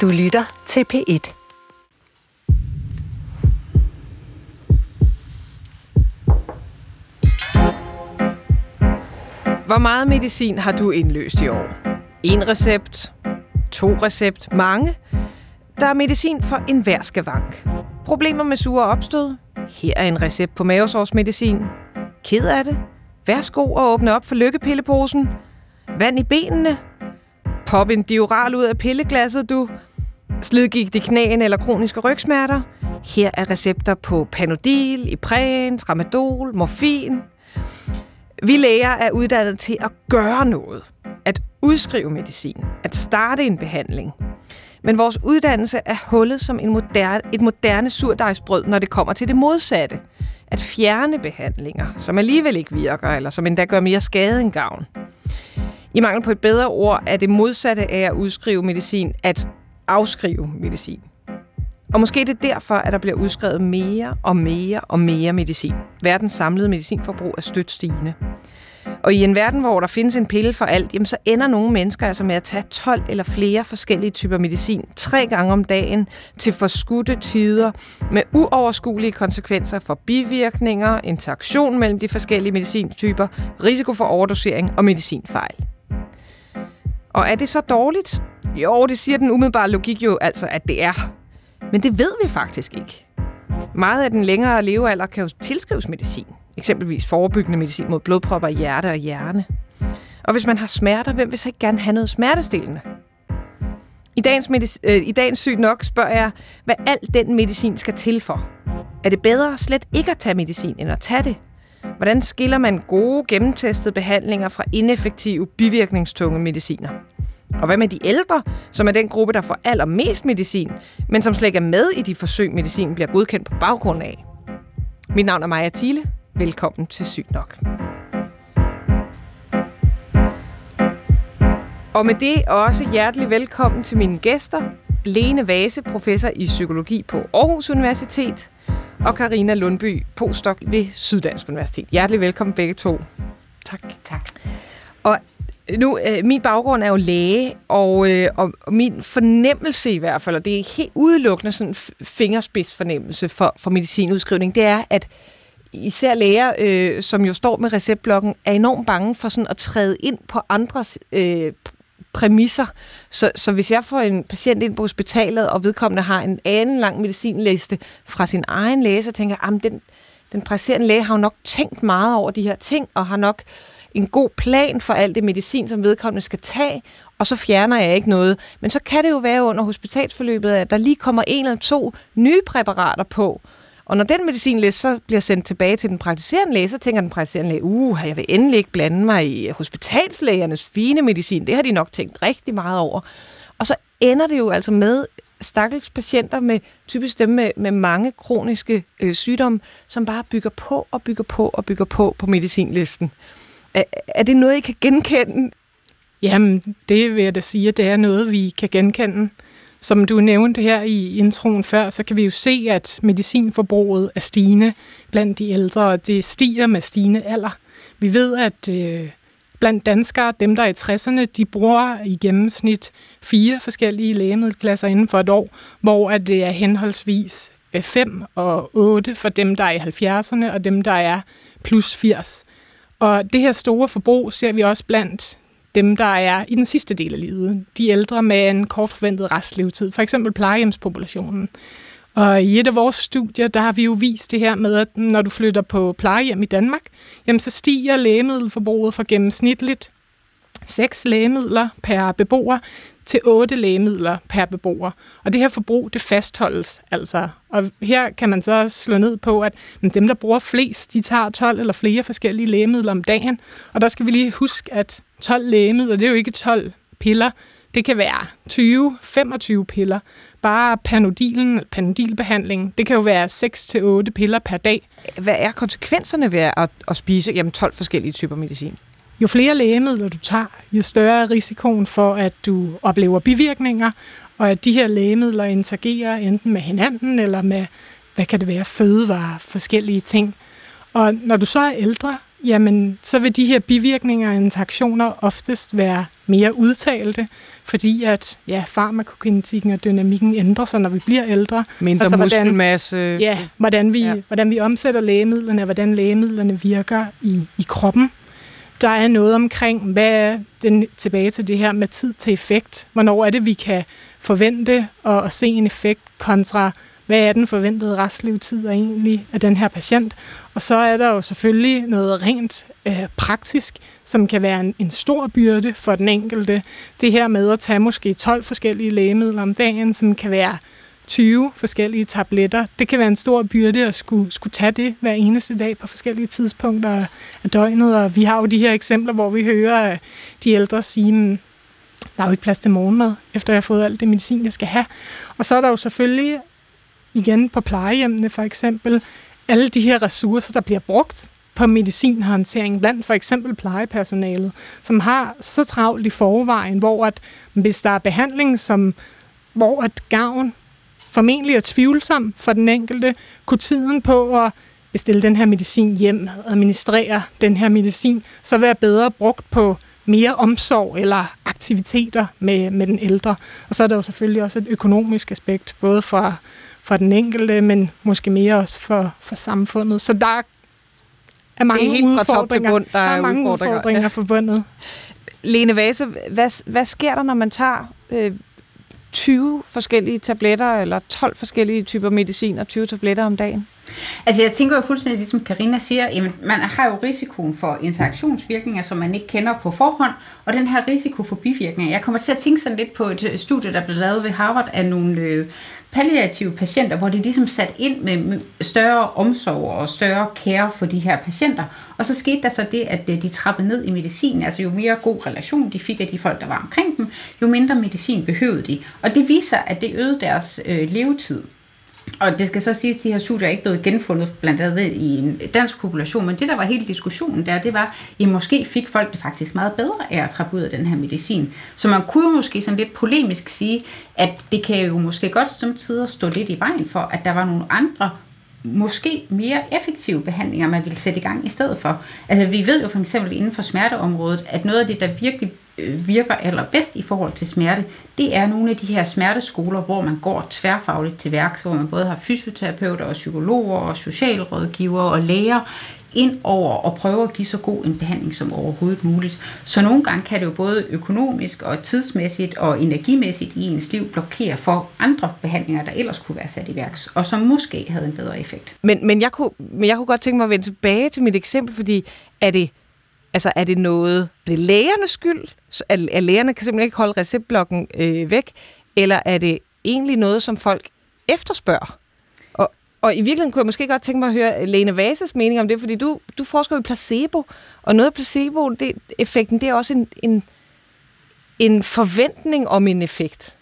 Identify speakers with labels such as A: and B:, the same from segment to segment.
A: Du lytter til P1.
B: Hvor meget medicin har du indløst i år? En recept? To recept? Mange? Der er medicin for enhver skavank. Problemer med sure opstød? Her er en recept på mavesårsmedicin. Ked af det? Værsgo at åbne op for lykkepilleposen. Vand i benene? Pop en dioral ud af pilleglasset, du. Slidgigt i knæene eller kroniske rygsmerter? Her er recepter på Panodil, Ipren, Tramadol, morfin. Vi læger er uddannet til at gøre noget. At udskrive medicin. At starte en behandling. Men vores uddannelse er hullet som en moderne, et moderne surdejsbrød, når det kommer til det modsatte. At fjerne behandlinger, som alligevel ikke virker, eller som endda gør mere skade end gavn. I mangel på et bedre ord er det modsatte af at udskrive medicin at afskrive medicin. Og måske er det derfor, at der bliver udskrevet mere og mere og mere medicin. Verdens samlede medicinforbrug er stødt stigende. Og i en verden, hvor der findes en pille for alt, jamen så ender nogle mennesker altså med at tage 12 eller flere forskellige typer medicin tre gange om dagen til forskudte tider med uoverskuelige konsekvenser for bivirkninger, interaktion mellem de forskellige medicintyper, risiko for overdosering og medicinfejl. Og er det så dårligt? Jo, det siger den umiddelbare logik jo altså, at det er. Men det ved vi faktisk ikke. Meget af den længere levealder kan jo tilskrives medicin. Eksempelvis forebyggende medicin mod blodpropper i hjerte og hjerne. Og hvis man har smerter, hvem vil så ikke gerne have noget smertestillende? I dagens, medic- øh, I dagens syg nok spørger jeg, hvad al den medicin skal til for. Er det bedre slet ikke at tage medicin, end at tage det? Hvordan skiller man gode, gennemtestede behandlinger fra ineffektive, bivirkningstunge mediciner? Og hvad med de ældre, som er den gruppe, der får allermest medicin, men som slet ikke er med i de forsøg, medicin bliver godkendt på baggrund af? Mit navn er Maja Thiele. Velkommen til Sygt Nok. Og med det også hjertelig velkommen til mine gæster. Lene Vase, professor i psykologi på Aarhus Universitet, og Karina Lundby, postdoc ved Syddansk Universitet. Hjertelig velkommen begge to.
C: Tak. Tak.
B: Og nu, øh, min baggrund er jo læge, og, øh, og, og min fornemmelse i hvert fald, og det er helt udelukkende sådan fingerspidsfornemmelse for, for medicinudskrivning, det er, at især læger, øh, som jo står med receptblokken, er enormt bange for sådan at træde ind på andres øh, præmisser. Så, så hvis jeg får en patient ind på hospitalet, og vedkommende har en anden lang medicinliste fra sin egen læge, så tænker jeg, at den, den præsterende læge har jo nok tænkt meget over de her ting, og har nok en god plan for alt det medicin, som vedkommende skal tage, og så fjerner jeg ikke noget. Men så kan det jo være under hospitalsforløbet, at der lige kommer en eller to nye præparater på, og når den medicinlæge så bliver sendt tilbage til den praktiserende læge, så tænker den praktiserende læge, uh, jeg vil endelig ikke blande mig i hospitalslægernes fine medicin. Det har de nok tænkt rigtig meget over. Og så ender det jo altså med stakkels patienter med typisk dem med, med mange kroniske øh, sygdomme, som bare bygger på og bygger på og bygger på på medicinlisten. Er, er det noget, I kan genkende?
C: Jamen, det vil jeg da sige, at det er noget, vi kan genkende. Som du nævnte her i introen før, så kan vi jo se, at medicinforbruget er stigende blandt de ældre, og det stiger med stigende alder. Vi ved, at øh, blandt danskere, dem der er i 60'erne, de bruger i gennemsnit fire forskellige lægemiddelklasser inden for et år, hvor at det er henholdsvis øh, 5 og 8 for dem, der er i 70'erne, og dem, der er plus 80. Og det her store forbrug ser vi også blandt dem, der er i den sidste del af livet. De ældre med en kort forventet restlevetid, for eksempel plejehjemspopulationen. Og i et af vores studier, der har vi jo vist det her med, at når du flytter på plejehjem i Danmark, jamen så stiger lægemiddelforbruget fra gennemsnitligt 6 lægemidler per beboer til 8 lægemidler per beboer. Og det her forbrug, det fastholdes altså. Og her kan man så slå ned på, at dem, der bruger flest, de tager 12 eller flere forskellige lægemidler om dagen. Og der skal vi lige huske, at 12 lægemidler, det er jo ikke 12 piller. Det kan være 20-25 piller. Bare panodilen, panodilbehandling, det kan jo være 6-8 piller per dag.
B: Hvad er konsekvenserne ved at, at spise jamen 12 forskellige typer medicin?
C: Jo flere lægemidler du tager, jo større er risikoen for, at du oplever bivirkninger, og at de her lægemidler interagerer enten med hinanden eller med, hvad kan det være, fødevarer, forskellige ting. Og når du så er ældre, jamen så vil de her bivirkninger og interaktioner oftest være mere udtalte, fordi at ja, farmakokinetikken og dynamikken ændrer sig, når vi bliver ældre.
B: Mindre altså, hvordan, muskelmasse.
C: Ja, hvordan vi, ja. hvordan vi omsætter lægemidlerne, hvordan lægemidlerne virker i, i kroppen. Der er noget omkring, hvad er den, tilbage til det her med tid til effekt. Hvornår er det, vi kan forvente at, at se en effekt kontra hvad er den forventede restlevetid egentlig af den her patient. Og så er der jo selvfølgelig noget rent øh, praktisk, som kan være en, en stor byrde for den enkelte. Det her med at tage måske 12 forskellige lægemidler om dagen, som kan være 20 forskellige tabletter. Det kan være en stor byrde at skulle, skulle tage det hver eneste dag på forskellige tidspunkter af døgnet. Og vi har jo de her eksempler, hvor vi hører øh, de ældre sige, hmm, der er jo ikke plads til morgenmad, efter jeg har fået alt det medicin, jeg skal have. Og så er der jo selvfølgelig igen på plejehjemmene for eksempel, alle de her ressourcer, der bliver brugt på medicinhåndtering blandt for eksempel plejepersonalet, som har så travlt i forvejen, hvor at hvis der er behandling, som, hvor at gavn formentlig er tvivlsom for den enkelte, kunne tiden på at bestille den her medicin hjem, administrere den her medicin, så være bedre brugt på mere omsorg eller aktiviteter med, med den ældre. Og så er der jo selvfølgelig også et økonomisk aspekt, både fra for den enkelte, men måske mere også for, for samfundet. Så der er mange det er helt udfordringer,
B: bund, der,
C: der
B: er
C: mange udfordringer, udfordringer ja. forbundet.
B: Lene Vase, hvad, hvad sker der, når man tager øh, 20 forskellige tabletter, eller 12 forskellige typer medicin og 20 tabletter om dagen?
A: Altså jeg tænker jo fuldstændig, ligesom Karina siger, jamen, man har jo risikoen for interaktionsvirkninger, som man ikke kender på forhånd, og den her risiko for bivirkninger. Jeg kommer til at tænke sådan lidt på et studie, der blev lavet ved Harvard af nogle øh, palliative patienter, hvor de ligesom sat ind med større omsorg og større care for de her patienter. Og så skete der så det, at øh, de trappede ned i medicin. Altså jo mere god relation de fik af de folk, der var omkring dem, jo mindre medicin behøvede de. Og det viser, at det øgede deres øh, levetid. Og det skal så siges, at de her studier er ikke blevet genfundet blandt andet i en dansk population, men det, der var hele diskussionen der, det var, at måske fik folk det faktisk meget bedre af at trappe ud af den her medicin. Så man kunne måske sådan lidt polemisk sige, at det kan jo måske godt som tider stå lidt i vejen for, at der var nogle andre måske mere effektive behandlinger, man ville sætte i gang i stedet for. Altså vi ved jo for eksempel inden for smerteområdet, at noget af det, der virkelig Øh, virker allerbedst i forhold til smerte, det er nogle af de her smerteskoler, hvor man går tværfagligt til værks, hvor man både har fysioterapeuter og psykologer og socialrådgivere og læger ind over og prøve at give så god en behandling som overhovedet muligt. Så nogle gange kan det jo både økonomisk og tidsmæssigt og energimæssigt i ens liv blokere for andre behandlinger, der ellers kunne være sat i værks, og som måske havde en bedre effekt.
B: Men, men, jeg, kunne, men jeg kunne godt tænke mig at vende tilbage til mit eksempel, fordi er det, altså er det noget, er det lægernes skyld? Er, er lægerne kan simpelthen ikke holde receptblokken øh, væk, eller er det egentlig noget, som folk efterspørger? Og og i virkeligheden kunne jeg måske godt tænke mig at høre Lene Vases mening om det, fordi du, du forsker i placebo, og noget af placebo-effekten, det er også en, en, en forventning om en effekt.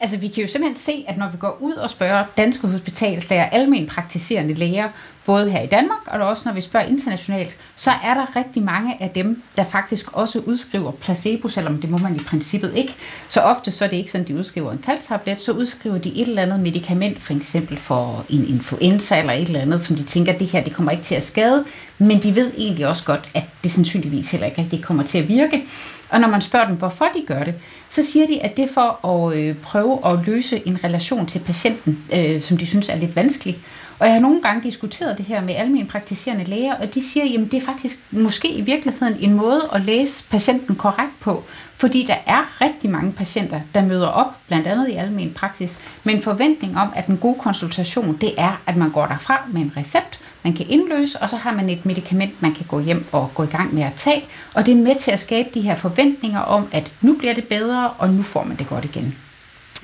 A: Altså, vi kan jo simpelthen se, at når vi går ud og spørger danske hospitalslæger, almen praktiserende læger, både her i Danmark, og også når vi spørger internationalt, så er der rigtig mange af dem, der faktisk også udskriver placebo, selvom det må man i princippet ikke. Så ofte så er det ikke sådan, at de udskriver en kaldtablet, så udskriver de et eller andet medicament, for eksempel for en influenza eller et eller andet, som de tænker, at det her det kommer ikke til at skade, men de ved egentlig også godt, at det sandsynligvis heller ikke rigtig kommer til at virke. Og når man spørger dem, hvorfor de gør det, så siger de, at det er for at øh, prøve at løse en relation til patienten, øh, som de synes er lidt vanskelig. Og jeg har nogle gange diskuteret det her med almen praktiserende læger, og de siger, at det er faktisk måske i virkeligheden en måde at læse patienten korrekt på, fordi der er rigtig mange patienter, der møder op, blandt andet i almen praksis, med en forventning om, at en god konsultation, det er, at man går derfra med en recept, man kan indløse, og så har man et medicament, man kan gå hjem og gå i gang med at tage. Og det er med til at skabe de her forventninger om, at nu bliver det bedre, og nu får man det godt igen.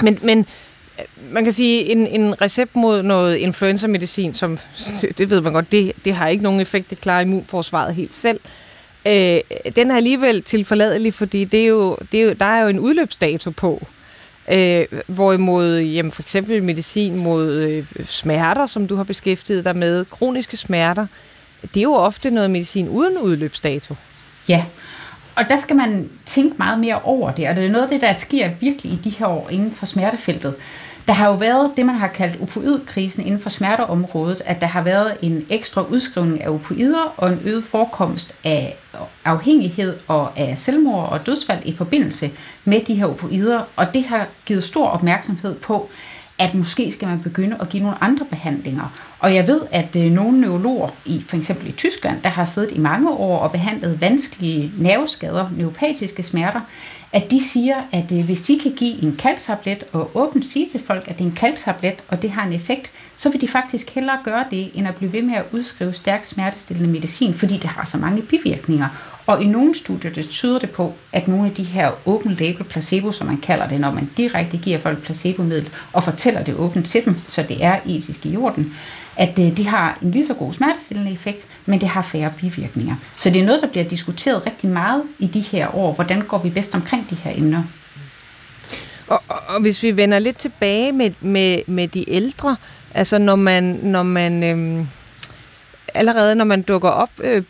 B: Men, men man kan sige, en, en recept mod noget influenza-medicin, som det ved man godt, det, det har ikke nogen effekt, det klarer immunforsvaret helt selv. Øh, den er alligevel tilforladelig, fordi det er jo, det er jo, der er jo en udløbsdato på. Øh, hvorimod jamen, for eksempel medicin mod øh, smerter, som du har beskæftiget dig med, kroniske smerter, det er jo ofte noget medicin uden udløbsdato.
A: Ja, og der skal man tænke meget mere over det, og det er noget af det, der sker virkelig i de her år inden for smertefeltet. Der har jo været det, man har kaldt opioidkrisen inden for smerteområdet, at der har været en ekstra udskrivning af opioider og en øget forekomst af afhængighed og af selvmord og dødsfald i forbindelse med de her opioider, og det har givet stor opmærksomhed på, at måske skal man begynde at give nogle andre behandlinger. Og jeg ved, at øh, nogle neurologer, i for eksempel i Tyskland, der har siddet i mange år og behandlet vanskelige nerveskader, neuropatiske smerter, at de siger, at øh, hvis de kan give en kalktablet og åbent sige til folk, at det er en kalktablet, og det har en effekt, så vil de faktisk hellere gøre det, end at blive ved med at udskrive stærkt smertestillende medicin, fordi det har så mange bivirkninger. Og i nogle studier det tyder det på, at nogle af de her open label placebo, som man kalder det, når man direkte giver folk placebomiddel og fortæller det åbent til dem, så det er etisk i orden, at øh, det har en lige så god smertestillende effekt, men det har færre bivirkninger. Så det er noget, der bliver diskuteret rigtig meget i de her år. Hvordan går vi bedst omkring de her emner?
B: Og, og, og hvis vi vender lidt tilbage med, med, med de ældre, altså når man, når man øhm, allerede når man dukker op øh,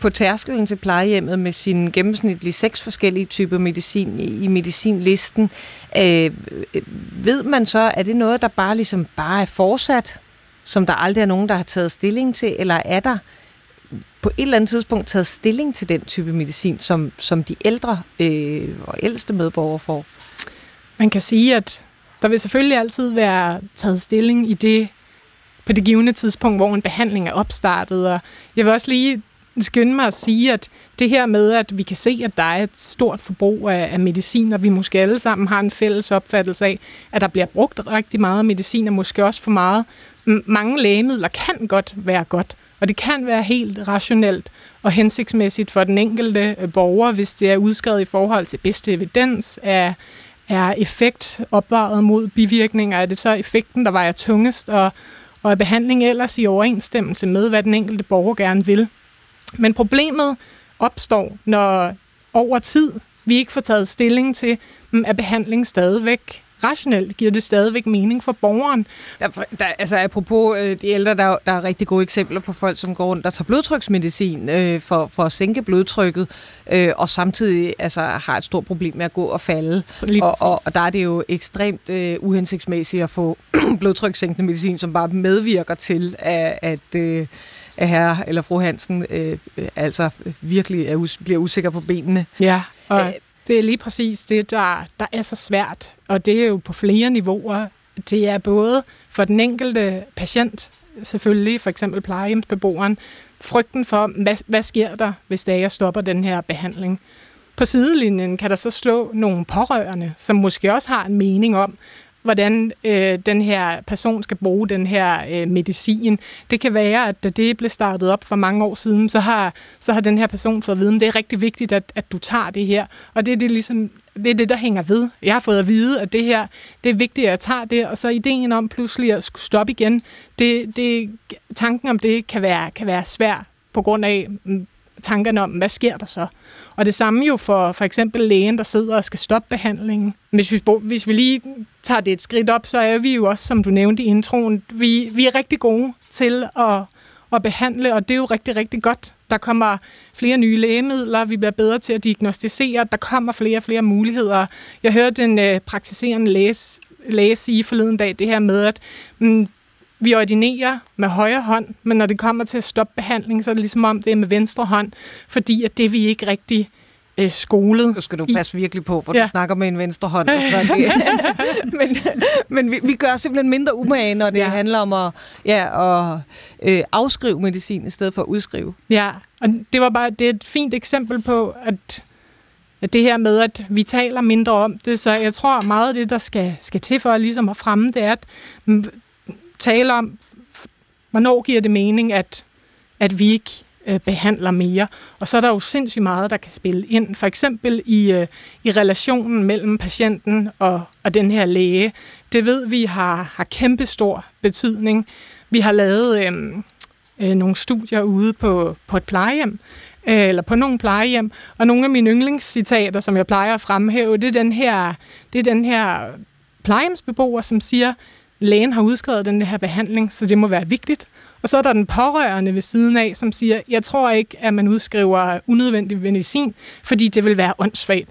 B: på tærskelen til plejehjemmet med sin gennemsnitlige seks forskellige typer medicin i, i medicinlisten, øh, øh ved man så, er det noget, der bare ligesom bare er fortsat, som der aldrig er nogen, der har taget stilling til, eller er der på et eller andet tidspunkt taget stilling til den type medicin, som, som de ældre øh, og ældste medborgere får?
C: Man kan sige, at der vil selvfølgelig altid være taget stilling i det, på det givende tidspunkt, hvor en behandling er opstartet. Og jeg vil også lige skynde mig at sige, at det her med, at vi kan se, at der er et stort forbrug af, af medicin, og vi måske alle sammen har en fælles opfattelse af, at der bliver brugt rigtig meget medicin, og måske også for meget. Mange lægemidler kan godt være godt, og det kan være helt rationelt og hensigtsmæssigt for den enkelte øh, borger, hvis det er udskrevet i forhold til bedste evidens, er, er effekt opvaret mod bivirkninger, er det så effekten, der vejer tungest, og, og er behandling ellers i overensstemmelse med, hvad den enkelte borger gerne vil. Men problemet opstår, når over tid vi ikke får taget stilling til, hm, er behandling stadigvæk rationelt giver det stadigvæk mening for borgeren.
B: Der, der, altså apropos øh, de ældre, der, der er rigtig gode eksempler på folk, som går rundt og tager blodtryksmedicin øh, for, for at sænke blodtrykket, øh, og samtidig altså, har et stort problem med at gå og falde. Og, og, og der er det jo ekstremt øh, uhensigtsmæssigt at få blodtrykssænkende medicin, som bare medvirker til, at, at øh, at herre eller fru Hansen øh, altså virkelig er us- bliver usikker på benene.
C: Ja, og det er lige præcis det, der, der er så svært, og det er jo på flere niveauer. Det er både for den enkelte patient, selvfølgelig for eksempel plejehjemsbeboeren, frygten for, hvad, hvad sker der, hvis det er, jeg stopper den her behandling. På sidelinjen kan der så slå nogle pårørende, som måske også har en mening om, hvordan øh, den her person skal bruge den her øh, medicin. Det kan være, at da det blev startet op for mange år siden, så har, så har den her person fået at vide, at det er rigtig vigtigt, at, at du tager det her. Og det er det, ligesom, det er det, der hænger ved. Jeg har fået at vide, at det her, det er vigtigt, at jeg tager det, og så ideen om pludselig at skulle stoppe igen, det, det, tanken om det kan være, kan være svær på grund af mm, tankerne om, hvad sker der så? Og det samme jo for for eksempel lægen, der sidder og skal stoppe behandlingen. Hvis vi, hvis vi lige tager det et skridt op, så er vi jo også, som du nævnte i introen, vi, vi er rigtig gode til at, at behandle, og det er jo rigtig, rigtig godt. Der kommer flere nye lægemidler, vi bliver bedre til at diagnostisere, der kommer flere og flere muligheder. Jeg hørte en øh, praktiserende læge, læge sige forleden dag det her med, at mm, vi ordinerer med højre hånd, men når det kommer til at stoppe behandling, så er det ligesom om, det er med venstre hånd, fordi at det vi ikke rigtig øh, skolet.
B: Nu skal du passe virkelig på, for ja. du snakker med en venstre hånd. Så det, men men vi, vi gør simpelthen mindre umage, når det ja. handler om at, ja, at øh, afskrive medicin i stedet for at udskrive.
C: Ja, og det var bare det er et fint eksempel på, at at det her med, at vi taler mindre om det, så jeg tror meget af det, der skal, skal til for ligesom at fremme, det er at tale om, hvornår giver det mening, at, at vi ikke øh, behandler mere. Og så er der jo sindssygt meget, der kan spille ind. For eksempel i, øh, i relationen mellem patienten og, og den her læge. Det ved vi har, har kæmpe stor betydning. Vi har lavet øh, øh, nogle studier ude på, på et plejehjem, øh, eller på nogle plejehjem, og nogle af mine yndlingscitater, som jeg plejer at fremhæve, det er den her, det er den her plejehjemsbeboer, som siger, lægen har udskrevet den her behandling, så det må være vigtigt. Og så er der den pårørende ved siden af, som siger, jeg tror ikke, at man udskriver unødvendig medicin, fordi det vil være åndssvagt.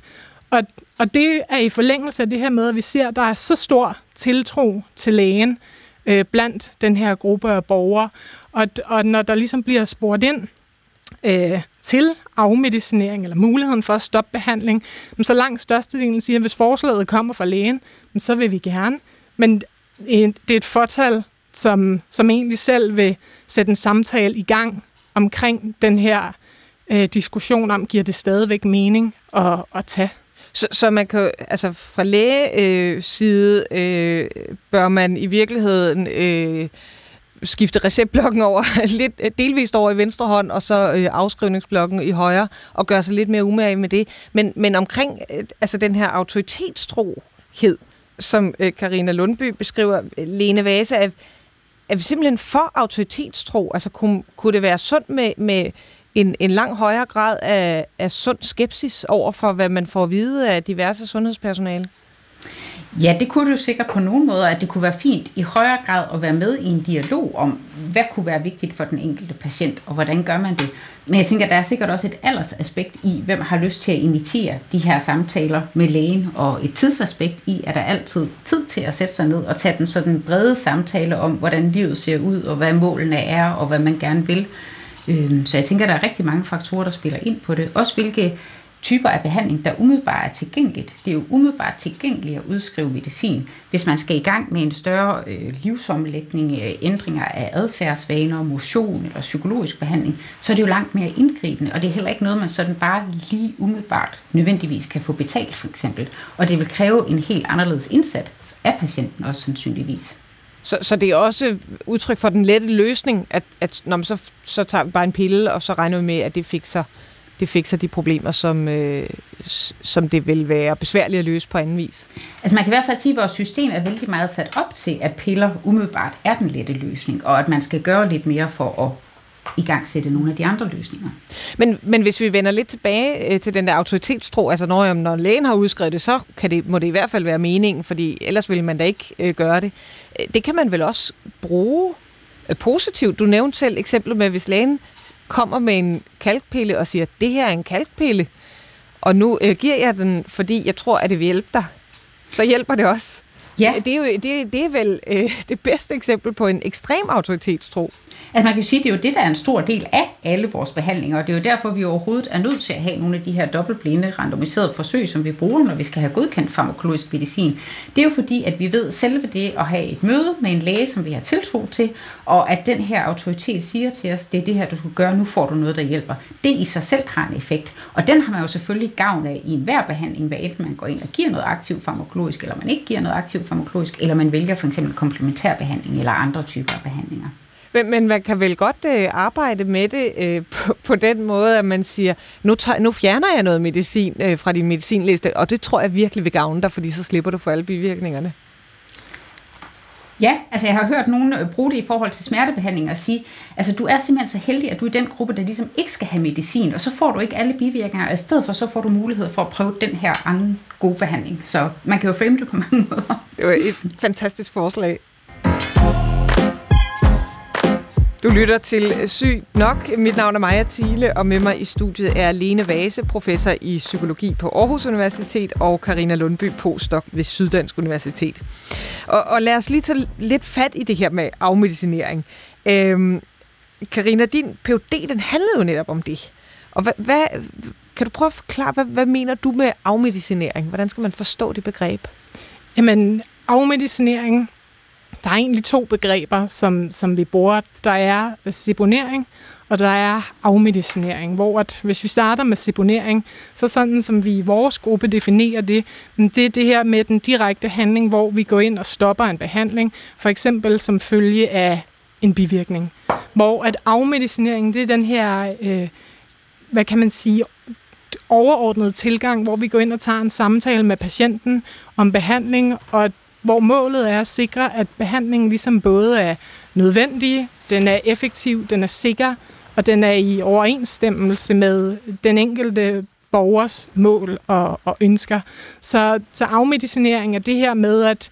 C: Og, og det er i forlængelse af det her med, at vi ser, at der er så stor tiltro til lægen øh, blandt den her gruppe af borgere. Og, og når der ligesom bliver spurgt ind øh, til afmedicinering eller muligheden for at stoppe behandling, så langt størstedelen siger, at hvis forslaget kommer fra lægen, så vil vi gerne. Men det er et fortal, som, som egentlig selv vil sætte en samtale i gang omkring den her øh, diskussion om, giver det stadigvæk mening at, at tage
B: så, så man kan, altså fra læge øh, side øh, bør man i virkeligheden øh, skifte receptblokken over lidt delvist over i venstre hånd, og så øh, afskrivningsblokken i højre, og gøre sig lidt mere umage med det. Men, men omkring øh, altså den her autoritetstrohed, som øh, Karina Lundby beskriver, øh, Lene Vase, er, er vi simpelthen for autoritetstro? Altså kunne, kunne det være sundt med, med en, en lang højere grad af, af sund skepsis over for, hvad man får at vide af diverse sundhedspersonale?
A: Ja, det kunne det jo sikkert på nogle måder, at det kunne være fint i højere grad at være med i en dialog om, hvad kunne være vigtigt for den enkelte patient, og hvordan gør man det. Men jeg tænker, der er sikkert også et aldersaspekt i, hvem har lyst til at initiere de her samtaler med lægen, og et tidsaspekt i, at der altid tid til at sætte sig ned og tage den sådan brede samtale om, hvordan livet ser ud, og hvad målene er, og hvad man gerne vil. Øhm, så jeg tænker, der er rigtig mange faktorer, der spiller ind på det. Også hvilke typer af behandling, der umiddelbart er tilgængeligt. Det er jo umiddelbart tilgængeligt at udskrive medicin. Hvis man skal i gang med en større øh, livsomlægning, øh, ændringer af adfærdsvaner, motion eller psykologisk behandling, så er det jo langt mere indgribende, og det er heller ikke noget, man sådan bare lige umiddelbart nødvendigvis kan få betalt for eksempel. Og det vil kræve en helt anderledes indsats af patienten også sandsynligvis.
B: Så, så det er også udtryk for den lette løsning, at, at når man så, så tager vi bare en pille, og så regner vi med, at det fikser, det fikser de problemer, som, øh, som det vil være besværligt at løse på anden vis.
A: Altså man kan i hvert fald sige, at vores system er vældig meget sat op til, at piller umiddelbart er den lette løsning, og at man skal gøre lidt mere for at i gang sætte nogle af de andre løsninger.
B: Men, men hvis vi vender lidt tilbage øh, til den der autoritetstro, altså når, når lægen har udskrevet det, så kan det, må det i hvert fald være meningen, fordi ellers vil man da ikke øh, gøre det. Øh, det kan man vel også bruge øh, positivt. Du nævnte selv eksemplet med, hvis lægen kommer med en kalkpille og siger, det her er en kalkpille, og nu øh, giver jeg den, fordi jeg tror, at det vil hjælpe dig, så hjælper det også. Ja. Det er jo det, det er vel øh, det bedste eksempel på en ekstrem autoritetstro.
A: Altså man kan sige, det er jo det, der er en stor del af alle vores behandlinger, og det er jo derfor, vi overhovedet er nødt til at have nogle af de her dobbeltblinde randomiserede forsøg, som vi bruger, når vi skal have godkendt farmakologisk medicin. Det er jo fordi, at vi ved selve det at have et møde med en læge, som vi har tiltro til, og at den her autoritet siger til os, det er det her, du skal gøre, nu får du noget, der hjælper. Det i sig selv har en effekt, og den har man jo selvfølgelig gavn af i enhver behandling, hvad enten man går ind og giver noget aktiv farmakologisk, eller man ikke giver noget aktiv farmakologisk, eller man vælger for eksempel komplementærbehandling eller andre typer af behandlinger.
B: Men, men man kan vel godt øh, arbejde med det øh, på, på den måde, at man siger, nu, tager, nu fjerner jeg noget medicin øh, fra din medicinliste, og det tror jeg virkelig vil gavne dig, fordi så slipper du for alle bivirkningerne.
A: Ja, altså jeg har hørt nogen øh, bruge det i forhold til smertebehandling og sige, altså du er simpelthen så heldig, at du er den gruppe, der ligesom ikke skal have medicin, og så får du ikke alle bivirkninger, og i stedet for så får du mulighed for at prøve den her anden gode behandling. Så man kan jo frame det på mange måder.
B: Det var et fantastisk forslag. Du lytter til Syg Nok. Mit navn er Maja Thiele, og med mig i studiet er Lene Vase, professor i psykologi på Aarhus Universitet, og Karina Lundby, postdoc ved Syddansk Universitet. Og, og lad os lige tage lidt fat i det her med afmedicinering. Øhm, Karina, din PhD, den handlede jo netop om det. Og hvad, hvad, kan du prøve at forklare, hvad, hvad mener du med afmedicinering? Hvordan skal man forstå det begreb?
C: Jamen, afmedicinering der er egentlig to begreber, som, som vi bruger. Der er seponering, og der er afmedicinering, hvor at, hvis vi starter med seponering, så sådan som vi i vores gruppe definerer det, det er det her med den direkte handling, hvor vi går ind og stopper en behandling, for eksempel som følge af en bivirkning. Hvor at afmedicinering, det er den her, øh, hvad kan man sige, overordnet tilgang, hvor vi går ind og tager en samtale med patienten om behandling, og hvor målet er at sikre, at behandlingen ligesom både er nødvendig, den er effektiv, den er sikker, og den er i overensstemmelse med den enkelte borgers mål og, og ønsker. Så, så afmedicinering er det her med, at,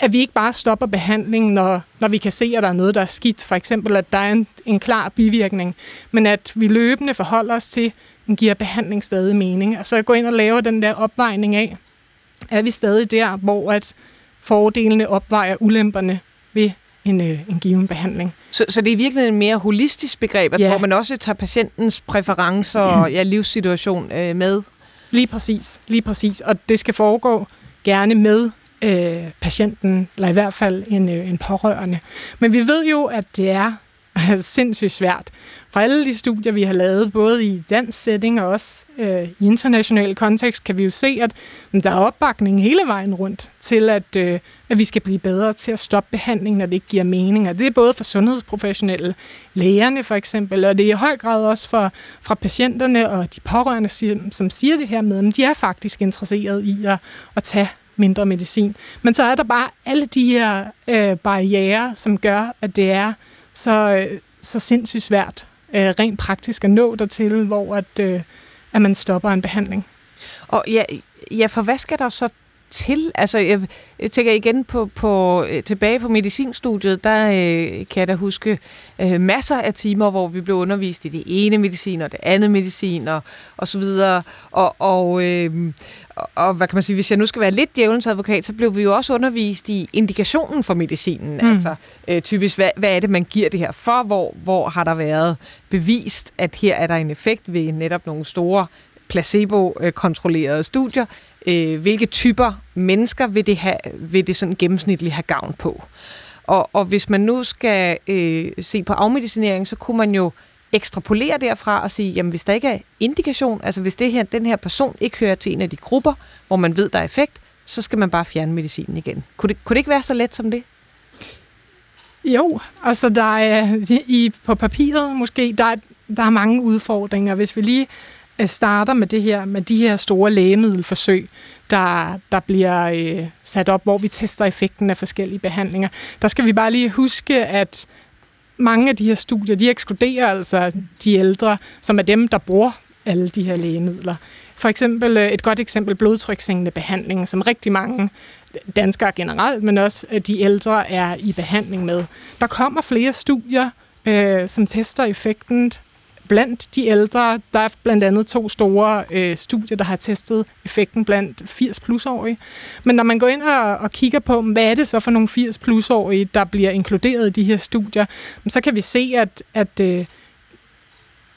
C: at vi ikke bare stopper behandlingen, når, når vi kan se, at der er noget, der er skidt. For eksempel, at der er en, en klar bivirkning. Men at vi løbende forholder os til, giver behandling stadig mening. så gå ind og lave den der opvejning af, er vi stadig der, hvor at fordelene opvejer ulemperne ved en, øh, en given behandling.
B: Så, så det er virkelig en mere holistisk begreb, ja. hvor man også tager patientens præferencer og ja, livssituation øh, med?
C: Lige præcis, lige præcis. Og det skal foregå gerne med øh, patienten, eller i hvert fald en, øh, en pårørende. Men vi ved jo, at det er sindssygt svært. Fra alle de studier, vi har lavet, både i dansk setting og også øh, i international kontekst, kan vi jo se, at mm, der er opbakning hele vejen rundt til, at, øh, at vi skal blive bedre til at stoppe behandling, når det ikke giver mening. Og det er både for sundhedsprofessionelle, lægerne for eksempel, og det er i høj grad også for, fra patienterne og de pårørende, som siger det her med, at de er faktisk interesseret i at, at tage mindre medicin. Men så er der bare alle de her øh, barriere, som gør, at det er så, øh, så sindssygt svært øh, rent praktisk at nå dertil, hvor at, øh, at man stopper en behandling.
B: Og ja, ja, for hvad skal der så til? Altså, jeg, jeg tænker igen på, på øh, tilbage på medicinstudiet, der øh, kan jeg da huske øh, masser af timer, hvor vi blev undervist i det ene medicin og det andet medicin og, og så videre. Og, og, øh, og hvad kan man sige, hvis jeg nu skal være lidt djævelens advokat, så blev vi jo også undervist i indikationen for medicinen. Mm. Altså øh, typisk, hvad, hvad er det, man giver det her for? Hvor, hvor har der været bevist, at her er der en effekt ved netop nogle store placebo-kontrollerede studier? Øh, hvilke typer mennesker vil det, have, vil det sådan gennemsnitligt have gavn på. Og, og hvis man nu skal øh, se på afmedicinering, så kunne man jo ekstrapolere derfra og sige, jamen hvis der ikke er indikation, altså hvis det her, den her person ikke hører til en af de grupper, hvor man ved, der er effekt, så skal man bare fjerne medicinen igen. Kunne det, kunne det ikke være så let som det?
C: Jo, altså der er i, på papiret måske, der der er mange udfordringer. Hvis vi lige Øh, starter med det her, med de her store lægemiddelforsøg, der, der bliver øh, sat op, hvor vi tester effekten af forskellige behandlinger. Der skal vi bare lige huske, at mange af de her studier, de ekskluderer altså de ældre, som er dem, der bruger alle de her lægemidler. For eksempel øh, et godt eksempel, blodtrykssænkende behandling, som rigtig mange danskere generelt, men også øh, de ældre er i behandling med. Der kommer flere studier, øh, som tester effekten blandt de ældre. Der er blandt andet to store øh, studier, der har testet effekten blandt 80-plus-årige. Men når man går ind og, og kigger på, hvad er det så for nogle 80-plus-årige, der bliver inkluderet i de her studier, så kan vi se, at, at øh,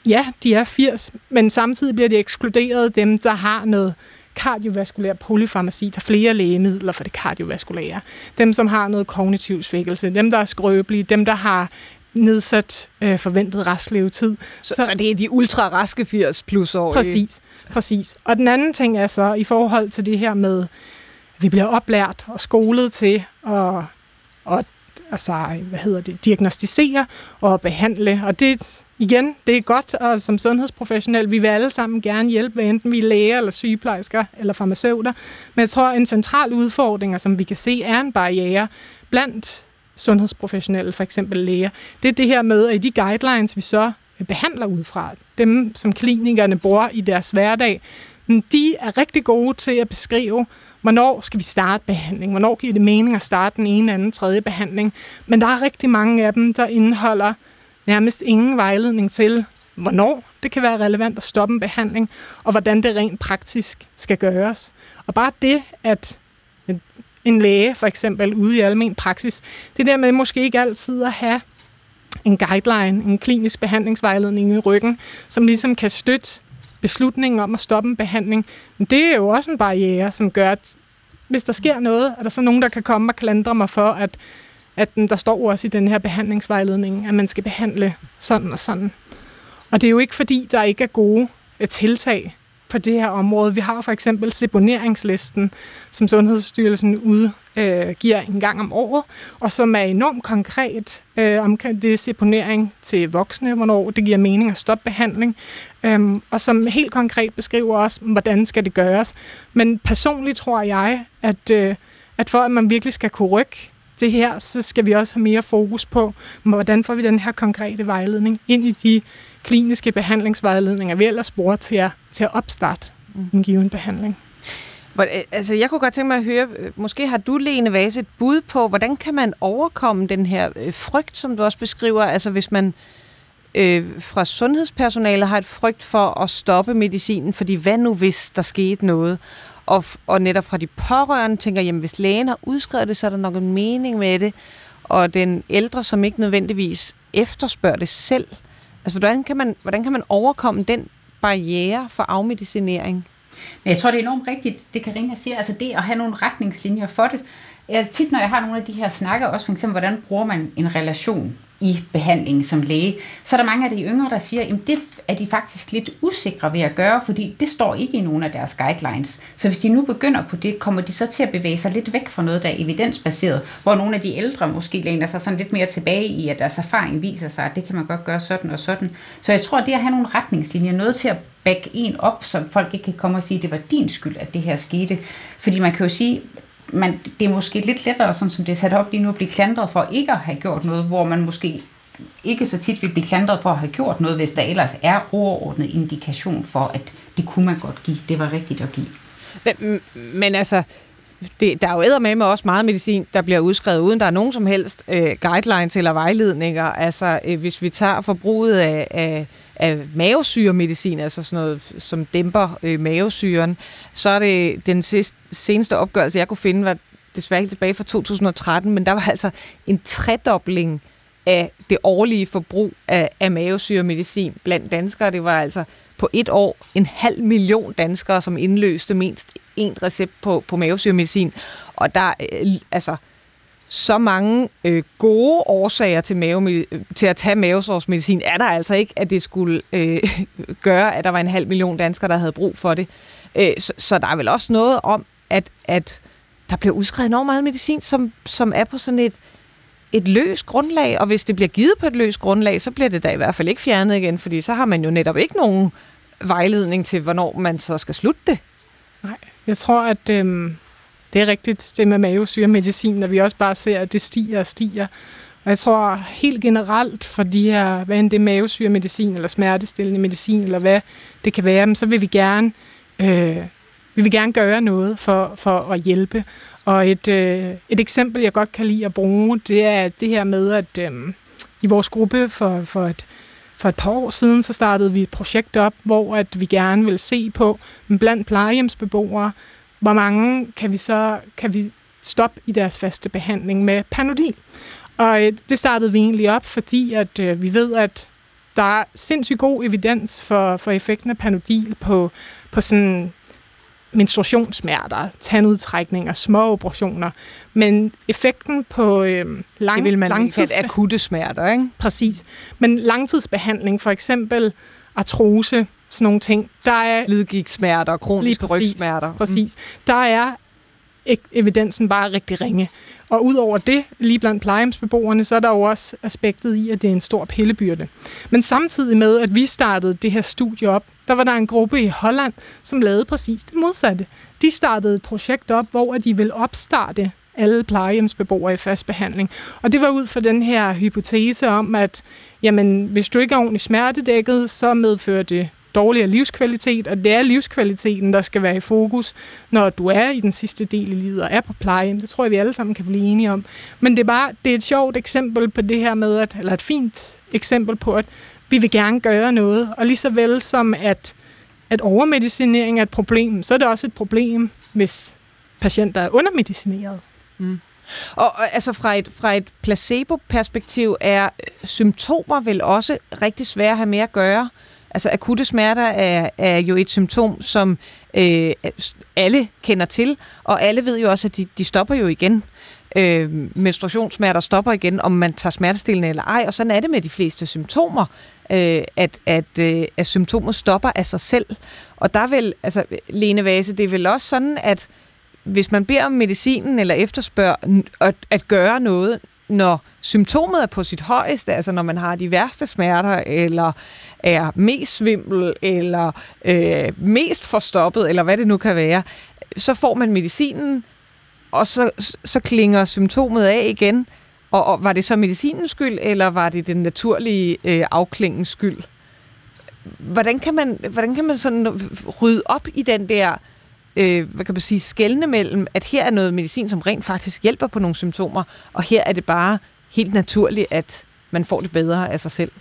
C: ja, de er 80, men samtidig bliver de ekskluderet dem, der har noget kardiovaskulær polyfarmaci, der flere lægemidler for det kardiovaskulære. Dem, som har noget kognitiv svækkelse, dem, der er skrøbelige, dem, der har nedsat øh, forventet restlevetid.
B: Så, så, så det er de ultra raske 80 plus år.
C: Præcis, præcis. Og den anden ting er så i forhold til det her med, at vi bliver oplært og skolet til at, at altså, hvad hedder det, diagnostisere og behandle. Og det, igen, det er godt, og som sundhedsprofessionel, vi vil alle sammen gerne hjælpe, enten vi er læger eller sygeplejersker eller farmaceuter. Men jeg tror, en central udfordring, som vi kan se, er en barriere blandt sundhedsprofessionelle, for eksempel læger, det er det her med, at i de guidelines, vi så behandler ud fra, dem som klinikerne bruger i deres hverdag, de er rigtig gode til at beskrive, hvornår skal vi starte behandling, hvornår giver det mening at starte den ene, anden, tredje behandling. Men der er rigtig mange af dem, der indeholder nærmest ingen vejledning til, hvornår det kan være relevant at stoppe en behandling, og hvordan det rent praktisk skal gøres. Og bare det, at en læge for eksempel ude i almen praksis. Det der med måske ikke altid at have en guideline, en klinisk behandlingsvejledning i ryggen, som ligesom kan støtte beslutningen om at stoppe en behandling. Men det er jo også en barriere, som gør, at hvis der sker noget, er der så nogen, der kan komme og klandre mig for, at, at der står også i den her behandlingsvejledning, at man skal behandle sådan og sådan. Og det er jo ikke fordi, der ikke er gode øh, tiltag på det her område. Vi har for eksempel seponeringslisten, som Sundhedsstyrelsen udgiver øh, en gang om året, og som er enormt konkret øh, omkring det seponering til voksne, hvornår det giver mening at stoppe behandling, øh, og som helt konkret beskriver også, hvordan skal det gøres. Men personligt tror jeg, at, øh, at for at man virkelig skal kunne rykke det her, så skal vi også have mere fokus på, hvordan får vi den her konkrete vejledning ind i de kliniske behandlingsvejledninger, vi ellers bruger til at, til at opstarte mm. en given behandling.
B: Øh, altså, jeg kunne godt tænke mig at høre, øh, måske har du, Lene Vase, et bud på, hvordan kan man overkomme den her øh, frygt, som du også beskriver, altså hvis man øh, fra sundhedspersonalet har et frygt for at stoppe medicinen, fordi hvad nu hvis der skete noget? Og, og netop fra de pårørende tænker, jamen hvis lægen har udskrevet det, så er der nok en mening med det. Og den ældre, som ikke nødvendigvis efterspørger det selv. Altså hvordan kan man, hvordan kan man overkomme den barriere for afmedicinering?
A: Men jeg tror, det er enormt rigtigt, det Karina siger. Altså det at have nogle retningslinjer for det. Jeg, tit, når jeg har nogle af de her snakker, også for eksempel, hvordan bruger man en relation i behandlingen som læge, så er der mange af de yngre, der siger, at det er de faktisk lidt usikre ved at gøre, fordi det står ikke i nogen af deres guidelines. Så hvis de nu begynder på det, kommer de så til at bevæge sig lidt væk fra noget, der er evidensbaseret, hvor nogle af de ældre måske læner sig sådan lidt mere tilbage i, at deres erfaring viser sig, at det kan man godt gøre sådan og sådan. Så jeg tror, at det at have nogle retningslinjer, noget til at back en op, så folk ikke kan komme og sige, at det var din skyld, at det her skete. Fordi man kan jo sige, man, det er måske lidt lettere, sådan som det er sat op lige nu, at blive klandret for ikke at have gjort noget, hvor man måske ikke så tit vil blive klandret for at have gjort noget, hvis der ellers er overordnet indikation for, at det kunne man godt give. Det var rigtigt at give.
B: Men, men altså, det, der er jo med med også meget medicin, der bliver udskrevet, uden der er nogen som helst øh, guidelines eller vejledninger. Altså, øh, hvis vi tager forbruget af, af af mavesyremedicin, altså sådan noget, som dæmper øh, mavesyren, så er det den seneste opgørelse, jeg kunne finde, var desværre ikke tilbage fra 2013, men der var altså en tredobling af det årlige forbrug af, af mavesyremedicin blandt danskere. Det var altså på et år en halv million danskere, som indløste mindst en recept på, på mavesyremedicin. Og der, øh, altså, så mange øh, gode årsager til, mave, til at tage mavesårsmedicin er der altså ikke, at det skulle øh, gøre, at der var en halv million danskere, der havde brug for det. Øh, så, så der er vel også noget om, at, at der bliver udskrevet enormt meget medicin, som, som er på sådan et, et løst grundlag, og hvis det bliver givet på et løst grundlag, så bliver det da i hvert fald ikke fjernet igen, fordi så har man jo netop ikke nogen vejledning til, hvornår man så skal slutte det.
C: Nej, jeg tror, at Øh det er rigtigt, det med mavesyremedicin, når vi også bare ser, at det stiger og stiger. Og jeg tror helt generelt for de her, hvad end det er mavesyremedicin, eller smertestillende medicin, eller hvad det kan være, så vil vi gerne, øh, vi vil gerne gøre noget for, for at hjælpe. Og et, øh, et eksempel, jeg godt kan lide at bruge, det er det her med, at øh, i vores gruppe for, for et for et par år siden, så startede vi et projekt op, hvor at vi gerne vil se på blandt plejehjemsbeboere, hvor mange kan vi så kan vi stoppe i deres faste behandling med Panodil. Og øh, det startede vi egentlig op, fordi at øh, vi ved, at der er sindssygt god evidens for, for effekten af Panodil på, på sådan menstruationssmerter, tandudtrækninger, små operationer. Men effekten på øh, lang,
B: det vil man langtids... akutte smerter, ikke?
C: Præcis. Men langtidsbehandling, for eksempel artrose, sådan nogle ting.
B: Der er slidgigtsmerter, kroniske præcis, rygsmerter.
C: Mm. Præcis. Der er evidensen bare rigtig ringe. Og udover det, lige blandt plejehjemsbeboerne, så er der jo også aspektet i, at det er en stor pillebyrde. Men samtidig med, at vi startede det her studie op, der var der en gruppe i Holland, som lavede præcis det modsatte. De startede et projekt op, hvor de ville opstarte alle plejehjemsbeboere i fast behandling. Og det var ud fra den her hypotese om, at jamen, hvis du ikke er ordentligt smertedækket, så medfører det dårligere livskvalitet, og det er livskvaliteten, der skal være i fokus, når du er i den sidste del i livet og er på plejen. Det tror jeg, vi alle sammen kan blive enige om. Men det er bare det er et sjovt eksempel på det her med, at, eller et fint eksempel på, at vi vil gerne gøre noget, og lige så vel som at, at overmedicinering er et problem, så er det også et problem, hvis patienter er undermedicineret. Mm.
B: Og altså fra et, fra et placebo-perspektiv er øh, symptomer vel også rigtig svære at have med at gøre. Altså akutte smerter er, er jo et symptom, som øh, alle kender til, og alle ved jo også, at de, de stopper jo igen. Øh, menstruationssmerter stopper igen, om man tager smertestillende eller ej, og sådan er det med de fleste symptomer, øh, at, at, øh, at symptomer stopper af sig selv. Og der er vel, altså Lene Vase, det er vel også sådan, at hvis man beder om medicinen eller efterspørger at, at gøre noget, når symptomet er på sit højeste, altså når man har de værste smerter, eller er mest svimmel, eller øh, mest forstoppet, eller hvad det nu kan være, så får man medicinen, og så, så klinger symptomet af igen. Og, og var det så medicinens skyld, eller var det den naturlige øh, afklingens skyld? Hvordan kan man, hvordan kan man sådan rydde op i den der øh, hvad kan man sige, skældne mellem, at her er noget medicin, som rent faktisk hjælper på nogle symptomer, og her er det bare helt naturligt, at man får det bedre af sig selv?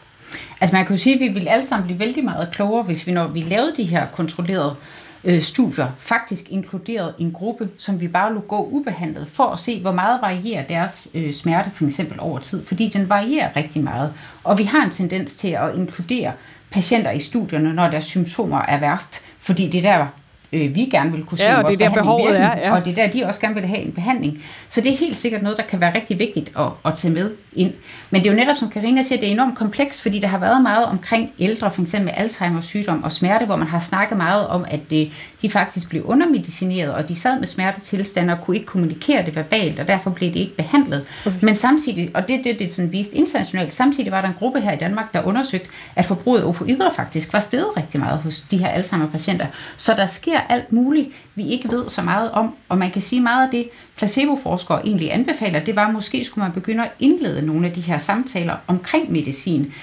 A: Altså man kan jo sige, at vi ville alle sammen blive vældig meget klogere, hvis vi når vi lavede de her kontrollerede øh, studier, faktisk inkluderet en gruppe, som vi bare lå gå ubehandlet, for at se, hvor meget varierer deres øh, smerte for eksempel over tid, fordi den varierer rigtig meget. Og vi har en tendens til at inkludere patienter i studierne, når deres symptomer er værst, fordi det er der, øh, vi gerne vil kunne se
B: ja, og det er der behovet er, ja.
A: og det er der, de også gerne vil have en behandling. Så det er helt sikkert noget, der kan være rigtig vigtigt at, at tage med ind. Men det er jo netop, som Karina siger, det er enormt komplekst, fordi der har været meget omkring ældre, for eksempel med Alzheimer's sygdom og smerte, hvor man har snakket meget om, at det, de faktisk blev undermedicineret, og de sad med smertetilstande og kunne ikke kommunikere det verbalt, og derfor blev det ikke behandlet. Men samtidig, og det er det, det sådan vist internationalt, samtidig var der en gruppe her i Danmark, der undersøgte, at forbruget af opioider faktisk var steget rigtig meget hos de her Alzheimer-patienter. Så der sker alt muligt, vi ikke ved så meget om, og man kan sige meget af det, placeboforskere egentlig anbefaler, det var, at måske skulle man begynde at indlede nogle af de her samtaler omkring medicin.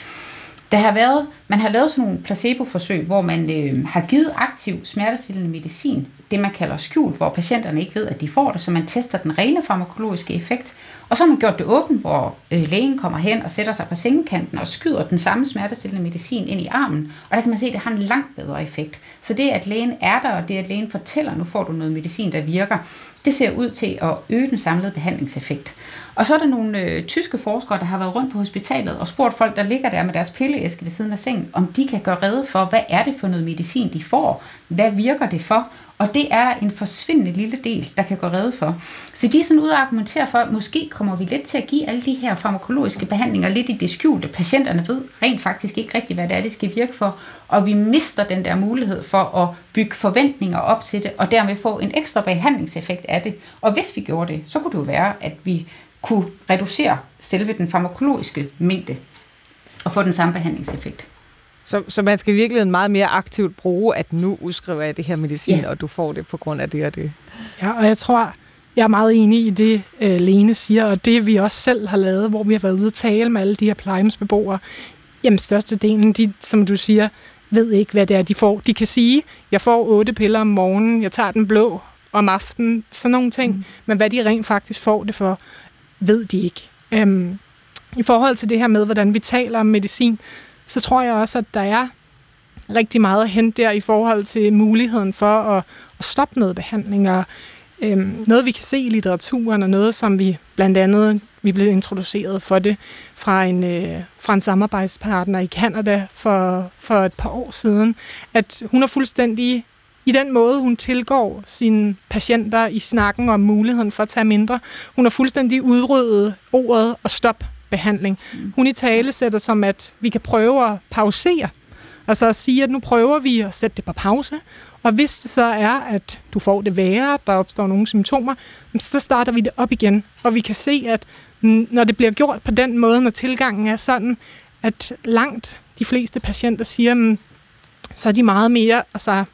A: Der har været, man har lavet sådan nogle placeboforsøg, hvor man øh, har givet aktiv smertestillende medicin, det man kalder skjult, hvor patienterne ikke ved, at de får det, så man tester den rene farmakologiske effekt. Og så har man gjort det åbent, hvor øh, lægen kommer hen og sætter sig på sengekanten og skyder den samme smertestillende medicin ind i armen. Og der kan man se, at det har en langt bedre effekt. Så det, at lægen er der, og det, at lægen fortæller, nu får du noget medicin, der virker, det ser ud til at øge den samlede behandlingseffekt. Og så er der nogle øh, tyske forskere, der har været rundt på hospitalet og spurgt folk, der ligger der med deres pilleæske ved siden af sengen, om de kan gøre rede for, hvad er det for noget medicin, de får? Hvad virker det for? Og det er en forsvindende lille del, der kan gå redde for. Så de er sådan ude og argumentere for, at måske kommer vi lidt til at give alle de her farmakologiske behandlinger lidt i det skjulte. Patienterne ved rent faktisk ikke rigtigt, hvad det er, det skal virke for. Og vi mister den der mulighed for at bygge forventninger op til det, og dermed få en ekstra behandlingseffekt af det. Og hvis vi gjorde det, så kunne det jo være, at vi kunne reducere selve den farmakologiske mængde og få den samme behandlingseffekt.
B: Så, så man skal virkelig meget mere aktivt bruge, at nu udskriver jeg det her medicin, ja. og du får det på grund af det og det.
C: Ja, og jeg tror, jeg er meget enig i det, uh, Lene siger, og det vi også selv har lavet, hvor vi har været ude og tale med alle de her plejehjemsbeboere. Jamen størstedelen, de, som du siger, ved ikke, hvad det er, de får. De kan sige, jeg får otte piller om morgenen, jeg tager den blå om aftenen, sådan nogle ting. Mm. Men hvad de rent faktisk får det for, ved de ikke. Øhm, I forhold til det her med, hvordan vi taler om medicin, så tror jeg også, at der er rigtig meget at hente der i forhold til muligheden for at, at stoppe noget behandling. Og, øhm, noget, vi kan se i litteraturen, og noget, som vi blandt andet vi blev introduceret for det fra en, øh, fra en samarbejdspartner i Kanada for, for et par år siden, at hun er fuldstændig i den måde, hun tilgår sine patienter i snakken om muligheden for at tage mindre. Hun har fuldstændig udryddet ordet og stop behandling. Mm. Hun i tale sætter som, at vi kan prøve at pausere. Altså at sige, at nu prøver vi at sætte det på pause, og hvis det så er, at du får det værre, der opstår nogle symptomer, så starter vi det op igen. Og vi kan se, at når det bliver gjort på den måde, når tilgangen er sådan, at langt de fleste patienter siger, så er de meget mere, altså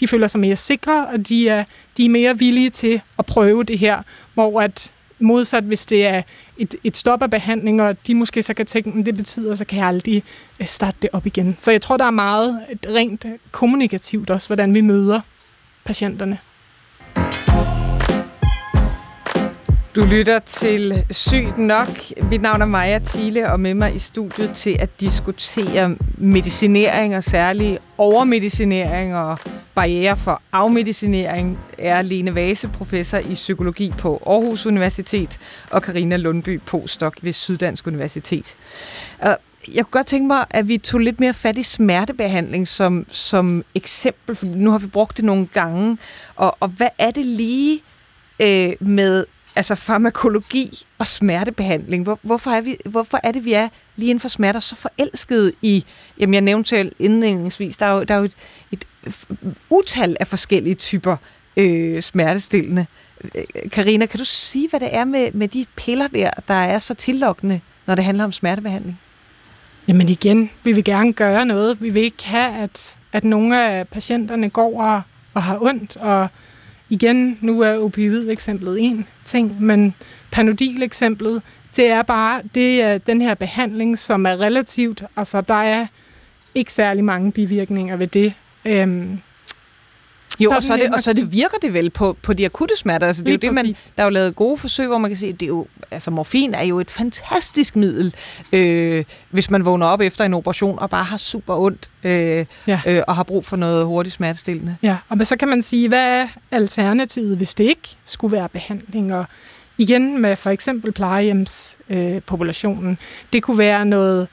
C: de føler sig mere sikre, og de er, de er mere villige til at prøve det her, hvor at Modsat hvis det er et, et stop af behandling, og de måske så kan tænke, at det betyder, så kan jeg aldrig øh, starte det op igen. Så jeg tror, der er meget rent kommunikativt også, hvordan vi møder patienterne.
B: Du lytter til Sygt Nok. Mit navn er Maja Thiele, og med mig i studiet til at diskutere medicinering og særlig overmedicinering og barriere for afmedicinering er Lene Vase, professor i psykologi på Aarhus Universitet, og Karina Lundby, postdoc ved Syddansk Universitet. Jeg kunne godt tænke mig, at vi tog lidt mere fat i smertebehandling som, som eksempel, for nu har vi brugt det nogle gange. Og, og hvad er det lige øh, med altså farmakologi og smertebehandling. Hvor, hvorfor, er vi, hvorfor er det, vi er lige inden for smerter så forelskede i, jamen jeg nævnte selv indledningsvis, der er jo, der er jo et, et utal af forskellige typer øh, smertestillende. Øh, Karina, kan du sige, hvad det er med, med de piller der, der er så tillokkende, når det handler om smertebehandling?
C: Jamen igen, vi vil gerne gøre noget. Vi vil ikke have, at, at nogle af patienterne går og, og har ondt, og igen, nu er opioid-eksemplet en ting, men Panodil-eksemplet, det er bare det er den her behandling, som er relativt, altså der er ikke særlig mange bivirkninger ved det. Øhm,
B: jo, og så, det, og så det virker det vel på, på de akutte smerter. Altså, det er jo det, man, der er jo lavet gode forsøg, hvor man kan se, at det er jo, altså, morfin er jo et fantastisk middel, øh, hvis man vågner op efter en operation og bare har super ondt øh, ja. øh, og har brug for noget hurtigt smertestillende.
C: Ja, og så kan man sige, hvad er alternativet, hvis det ikke skulle være behandling? Og igen med for eksempel plejehjemspopulationen. Øh, det kunne være noget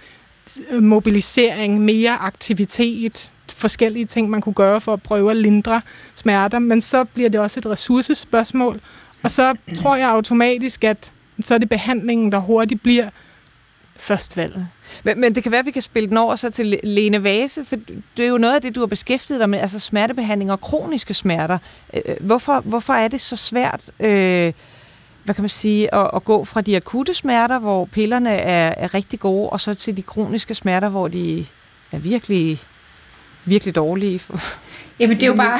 C: mobilisering, mere aktivitet, forskellige ting, man kunne gøre for at prøve at lindre smerter, men så bliver det også et ressourcespørgsmål, og så tror jeg automatisk, at så er det behandlingen, der hurtigt bliver førstvalget.
B: Men, men det kan være, at vi kan spille den over så til Lene Vase, for det er jo noget af det, du har beskæftiget dig med, altså smertebehandling og kroniske smerter. Øh, øh, hvorfor, hvorfor er det så svært, øh, hvad kan man sige, at, at gå fra de akutte smerter, hvor pillerne er, er rigtig gode, og så til de kroniske smerter, hvor de er virkelig virkelig dårlige?
A: Jamen, det er jo bare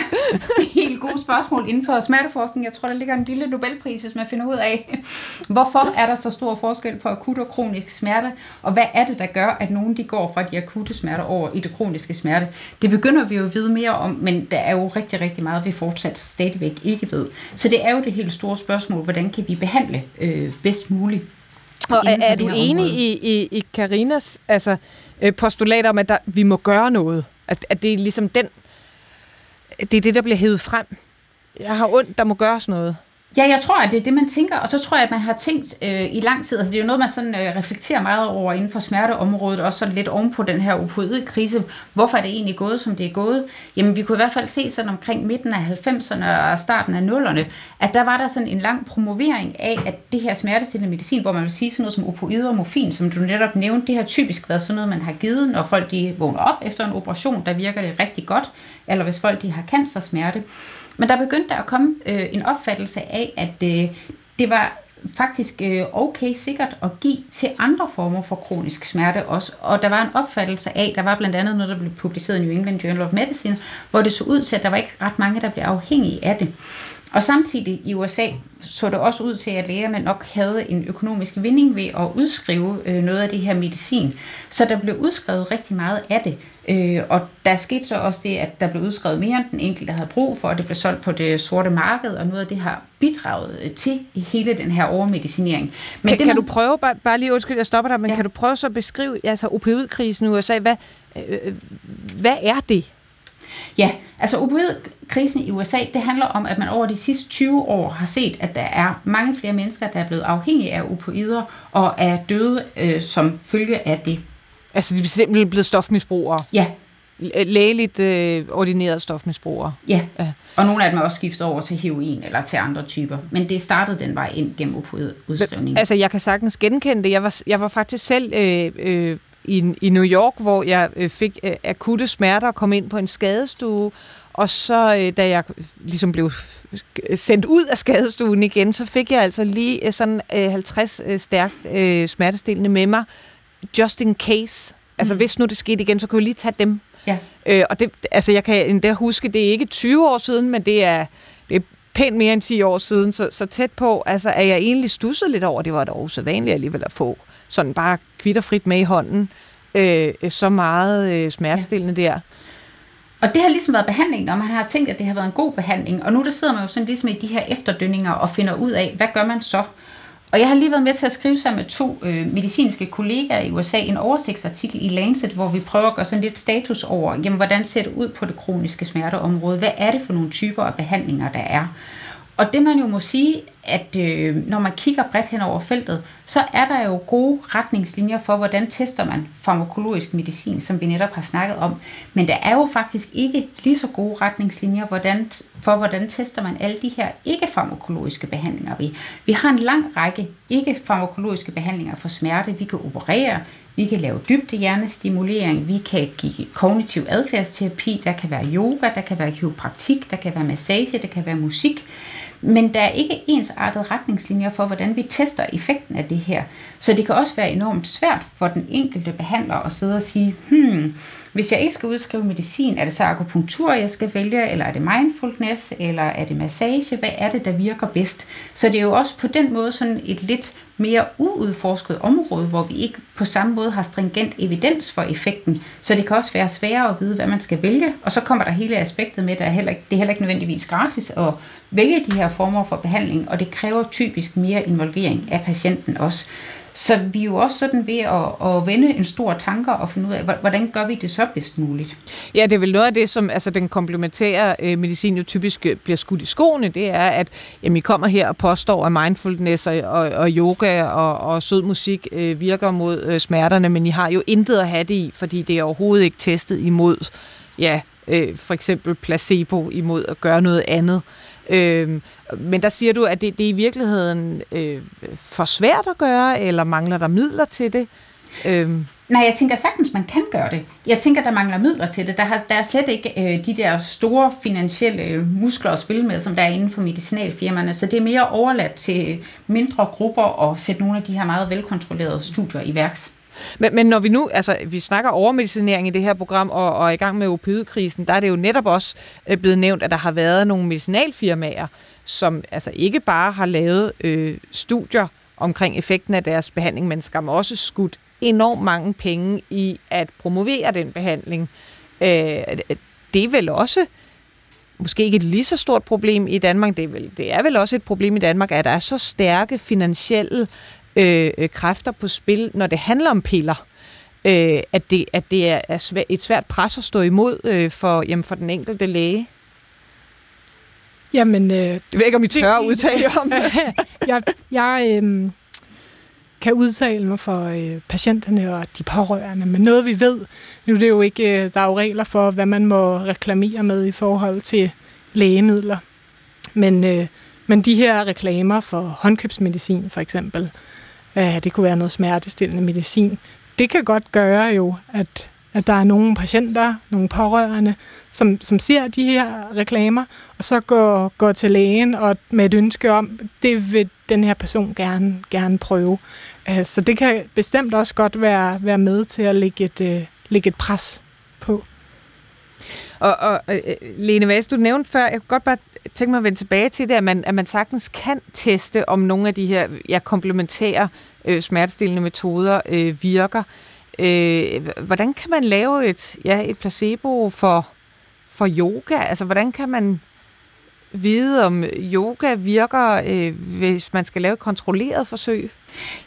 A: et helt gode spørgsmål inden for smerteforskning. Jeg tror, der ligger en lille Nobelpris, hvis man finder ud af, hvorfor er der så stor forskel på akut og kronisk smerte, og hvad er det, der gør, at nogen de går fra de akutte smerter over i det kroniske smerte. Det begynder vi jo at vide mere om, men der er jo rigtig, rigtig meget, vi fortsat stadigvæk ikke ved. Så det er jo det helt store spørgsmål, hvordan kan vi behandle øh, bedst muligt.
B: Og er, er du enig i, i, i Karinas altså, øh, postulat om, at der, vi må gøre noget? At, at det er ligesom den, det er det, der bliver hævet frem. Jeg har ondt, der må gøres noget.
A: Ja, jeg tror, at det er det, man tænker, og så tror jeg, at man har tænkt øh, i lang tid, altså det er jo noget, man sådan øh, reflekterer meget over inden for smerteområdet, også sådan lidt ovenpå den her opioidkrise. Hvorfor er det egentlig gået, som det er gået? Jamen, vi kunne i hvert fald se sådan omkring midten af 90'erne og starten af 0'erne, at der var der sådan en lang promovering af, at det her smertestillende medicin, hvor man vil sige sådan noget som opioider og morfin, som du netop nævnte, det har typisk været sådan noget, man har givet, når folk de vågner op efter en operation, der virker det rigtig godt, eller hvis folk de har cancersmerte. Men der begyndte der at komme øh, en opfattelse af, at øh, det var faktisk øh, okay sikkert at give til andre former for kronisk smerte også. Og der var en opfattelse af, der var blandt andet noget, der blev publiceret i New England Journal of Medicine, hvor det så ud til, at der var ikke ret mange, der blev afhængige af det. Og samtidig i USA så det også ud til, at lægerne nok havde en økonomisk vinding ved at udskrive øh, noget af det her medicin. Så der blev udskrevet rigtig meget af det. Øh, og der skete så også det, at der blev udskrevet mere, end den enkelte havde brug for, og det blev solgt på det sorte marked, og noget af det har bidraget øh, til hele den her overmedicinering.
B: Men kan, det, man... kan du prøve, bare, bare lige undskyld, jeg stopper dig, men ja. kan du prøve så at beskrive altså opioidkrisen i USA, hvad, øh, øh hvad er det?
A: Ja, altså opioidkrisen i USA, det handler om, at man over de sidste 20 år har set, at der er mange flere mennesker, der er blevet afhængige af opioider og er døde øh, som følge af det.
B: Altså de er simpelthen blevet stofmisbrugere?
A: Ja.
B: Lægeligt øh, ordinerede stofmisbrugere?
A: Ja. ja, og nogle af dem er også skiftet over til heroin eller til andre typer. Men det startede den vej ind gennem opioidudskrivning.
B: Altså jeg kan sagtens genkende det. Jeg var, jeg var faktisk selv... Øh, øh, i, i New York, hvor jeg øh, fik øh, akutte smerter og kom ind på en skadestue. Og så, øh, da jeg ligesom blev sendt ud af skadestuen igen, så fik jeg altså lige øh, sådan øh, 50 øh, stærkt øh, smertestillende med mig, just in case. Altså, mm. hvis nu det skete igen, så kunne jeg lige tage dem.
A: Ja.
B: Øh, og det, altså, jeg kan endda huske, det er ikke 20 år siden, men det er, det er pænt mere end 10 år siden, så, så tæt på, altså, er jeg egentlig stusset lidt over, det var da usædvanligt alligevel at få sådan bare kvitterfrit med i hånden, øh, så meget øh, smertestillende ja. der.
A: Og det har ligesom været behandlingen, og man har tænkt, at det har været en god behandling, og nu der sidder man jo sådan ligesom i de her efterdønninger og finder ud af, hvad gør man så? Og jeg har lige været med til at skrive sammen med to øh, medicinske kollegaer i USA en oversigtsartikel i Lancet, hvor vi prøver at gøre sådan lidt status over, jamen, hvordan ser det ud på det kroniske smerteområde? Hvad er det for nogle typer af behandlinger, der er? Og det man jo må sige, at øh, når man kigger bredt hen over feltet, så er der jo gode retningslinjer for, hvordan tester man farmakologisk medicin, som vi netop har snakket om. Men der er jo faktisk ikke lige så gode retningslinjer hvordan, for, hvordan tester man alle de her ikke-farmakologiske behandlinger. Vi, vi har en lang række ikke-farmakologiske behandlinger for smerte. Vi kan operere, vi kan lave dybde hjernestimulering, vi kan give kognitiv adfærdsterapi, der kan være yoga, der kan være kiropraktik, der kan være massage, der kan være musik. Men der er ikke ensartede retningslinjer for, hvordan vi tester effekten af det her. Så det kan også være enormt svært for den enkelte behandler at sidde og sige, hmm, hvis jeg ikke skal udskrive medicin, er det så akupunktur, jeg skal vælge, eller er det mindfulness, eller er det massage? Hvad er det, der virker bedst? Så det er jo også på den måde sådan et lidt mere uudforsket område, hvor vi ikke på samme måde har stringent evidens for effekten. Så det kan også være sværere at vide, hvad man skal vælge. Og så kommer der hele aspektet med, at det er heller ikke, det er heller ikke nødvendigvis gratis at vælge de her former for behandling, og det kræver typisk mere involvering af patienten også. Så vi er jo også sådan ved at, at vende en stor tanker og finde ud af, hvordan gør vi det så bedst muligt?
B: Ja, det er vel noget af det, som altså, den komplementære øh, medicin jo typisk øh, bliver skudt i skoene, det er, at jamen, I kommer her og påstår, at mindfulness og, og, og yoga og, og sød musik øh, virker mod øh, smerterne, men I har jo intet at have det i, fordi det er overhovedet ikke testet imod, ja, øh, for eksempel placebo, imod at gøre noget andet. Øh, Øhm, men der siger du, at det, det er i virkeligheden øh, for svært at gøre, eller mangler der midler til det?
A: Øh. Nej, jeg tænker sagtens, man kan gøre det. Jeg tænker, der mangler midler til det. Der, har, der er slet ikke øh, de der store finansielle øh, muskler at spille med, som der er inden for medicinalfirmaerne. Så det er mere overladt til mindre grupper at sætte nogle af de her meget velkontrollerede studier i værks.
B: Men, men når vi nu, altså vi snakker overmedicinering i det her program og, og er i gang med opioidkrisen, der er det jo netop også øh, blevet nævnt, at der har været nogle medicinalfirmaer, som altså ikke bare har lavet øh, studier omkring effekten af deres behandling, men skam også skudt enormt mange penge i at promovere den behandling. Øh, det er vel også måske ikke et lige så stort problem i Danmark, det er, vel, det er vel også et problem i Danmark, at der er så stærke finansielle øh, kræfter på spil, når det handler om piller. Øh, at, det, at det er svært, et svært pres at stå imod øh, for, jamen, for den enkelte læge.
C: Jamen, øh, det
B: ved ikke, om I tør at udtale om
C: jeg jeg øh, kan udtale mig for øh, patienterne og de pårørende, men noget vi ved, nu er det jo ikke, øh, der er jo regler for, hvad man må reklamere med i forhold til lægemidler, men, øh, men de her reklamer for håndkøbsmedicin for eksempel, øh, det kunne være noget smertestillende medicin, det kan godt gøre jo, at at der er nogle patienter, nogle pårørende, som, som ser de her reklamer, og så går, går til lægen og med et ønske om, det vil den her person gerne, gerne prøve. Øh, så det kan bestemt også godt være, være med til at lægge et, øh, lægge et pres på.
B: Og, og uh, Lene Vas, du nævnte før, jeg kunne godt bare tænke mig at vende tilbage til det, at man, at man sagtens kan teste, om nogle af de her ja, komplementære øh, smertestillende metoder øh, virker. Øh, hvordan kan man lave et, ja, et placebo for, for yoga? Altså, hvordan kan man vide, om yoga virker, øh, hvis man skal lave et kontrolleret forsøg?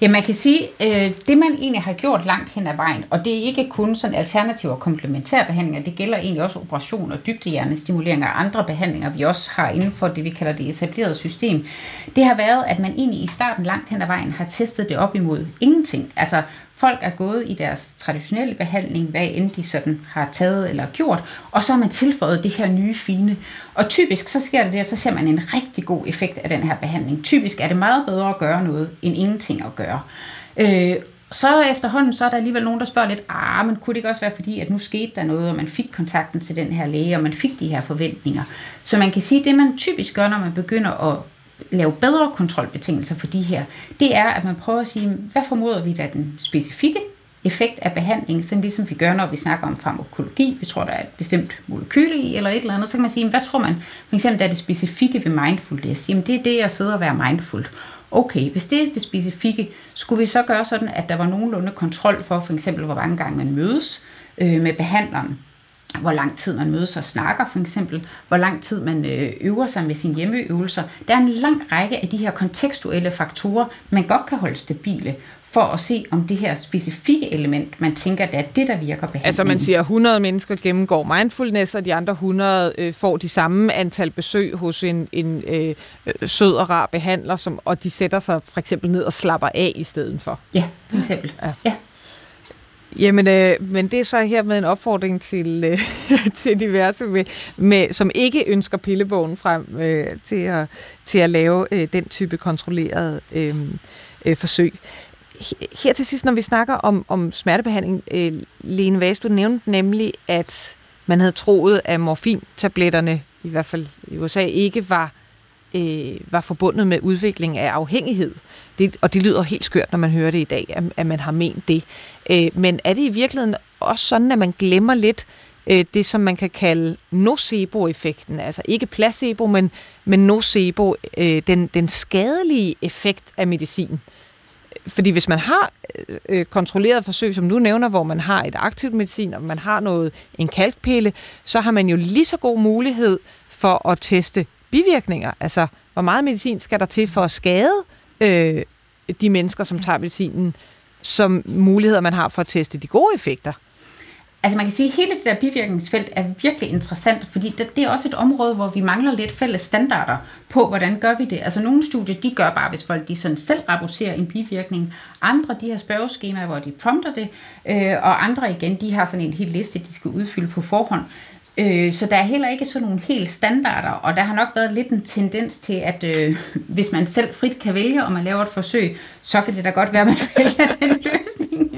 A: Ja, man kan sige, øh, det man egentlig har gjort langt hen ad vejen, og det er ikke kun sådan alternative og komplementære behandlinger, det gælder egentlig også operation og dybdehjernestimulering og andre behandlinger, vi også har inden for det, vi kalder det etablerede system. Det har været, at man egentlig i starten langt hen ad vejen har testet det op imod ingenting. Altså Folk er gået i deres traditionelle behandling, hvad end de sådan har taget eller gjort, og så har man tilføjet det her nye fine. Og typisk så sker det der, så ser man en rigtig god effekt af den her behandling. Typisk er det meget bedre at gøre noget, end ingenting at gøre. Øh, så efterhånden, så er der alligevel nogen, der spørger lidt, ah, men kunne det ikke også være fordi, at nu skete der noget, og man fik kontakten til den her læge, og man fik de her forventninger. Så man kan sige, at det man typisk gør, når man begynder at lave bedre kontrolbetingelser for de her, det er, at man prøver at sige, hvad formoder vi, da den specifikke effekt af behandling, sådan ligesom vi gør, når vi snakker om farmakologi. Vi tror, der er et bestemt molekyle i, eller et eller andet. Så kan man sige, hvad tror man, for eksempel, der er det specifikke ved mindfulness? Jamen, det er det, jeg sidder og være mindful. Okay, hvis det er det specifikke, skulle vi så gøre sådan, at der var nogenlunde kontrol for, for eksempel, hvor mange gange man mødes øh, med behandleren hvor lang tid man mødes og snakker for eksempel, hvor lang tid man øh, øver sig med sine hjemmeøvelser. Der er en lang række af de her kontekstuelle faktorer, man godt kan holde stabile, for at se, om det her specifikke element, man tænker, det er det, der virker behandling.
B: Altså man siger, at 100 mennesker gennemgår mindfulness, og de andre 100 øh, får de samme antal besøg hos en, en øh, sød og rar behandler, som, og de sætter sig for eksempel ned og slapper af i stedet for.
A: Ja, for eksempel. Ja. ja.
B: Jamen, øh, men det er så her med en opfordring til, øh, til diverse, med, med, som ikke ønsker pillebogen frem øh, til, at, til at lave øh, den type kontrolleret øh, øh, forsøg. Her til sidst, når vi snakker om, om smertebehandling, øh, Lene Vast, du nævnte nemlig, at man havde troet, at morfintabletterne, i hvert fald i USA, ikke var, øh, var forbundet med udvikling af afhængighed. Det, og det lyder helt skørt, når man hører det i dag, at, at man har ment det. Øh, men er det i virkeligheden også sådan, at man glemmer lidt øh, det, som man kan kalde nocebo-effekten. Altså ikke placebo, men, men nocebo, øh, den, den skadelige effekt af medicin. Fordi hvis man har øh, øh kontrolleret forsøg, som du nævner, hvor man har et aktivt medicin, og man har noget en kalkpille, så har man jo lige så god mulighed for at teste bivirkninger. Altså, hvor meget medicin skal der til for at skade øh, de mennesker, som tager medicinen, som muligheder man har for at teste de gode effekter?
A: Altså man kan sige, at hele det der bivirkningsfelt er virkelig interessant, fordi det, det er også et område, hvor vi mangler lidt fælles standarder på, hvordan gør vi det. Altså nogle studier, de gør bare, hvis folk de sådan selv rapporterer en bivirkning. Andre, de har spørgeskemaer, hvor de prompter det, øh, og andre igen, de har sådan en hel liste, de skal udfylde på forhånd. Øh, så der er heller ikke sådan nogle helt standarder, og der har nok været lidt en tendens til, at øh, hvis man selv frit kan vælge, om man laver et forsøg, så kan det da godt være, at man vælger den løsning,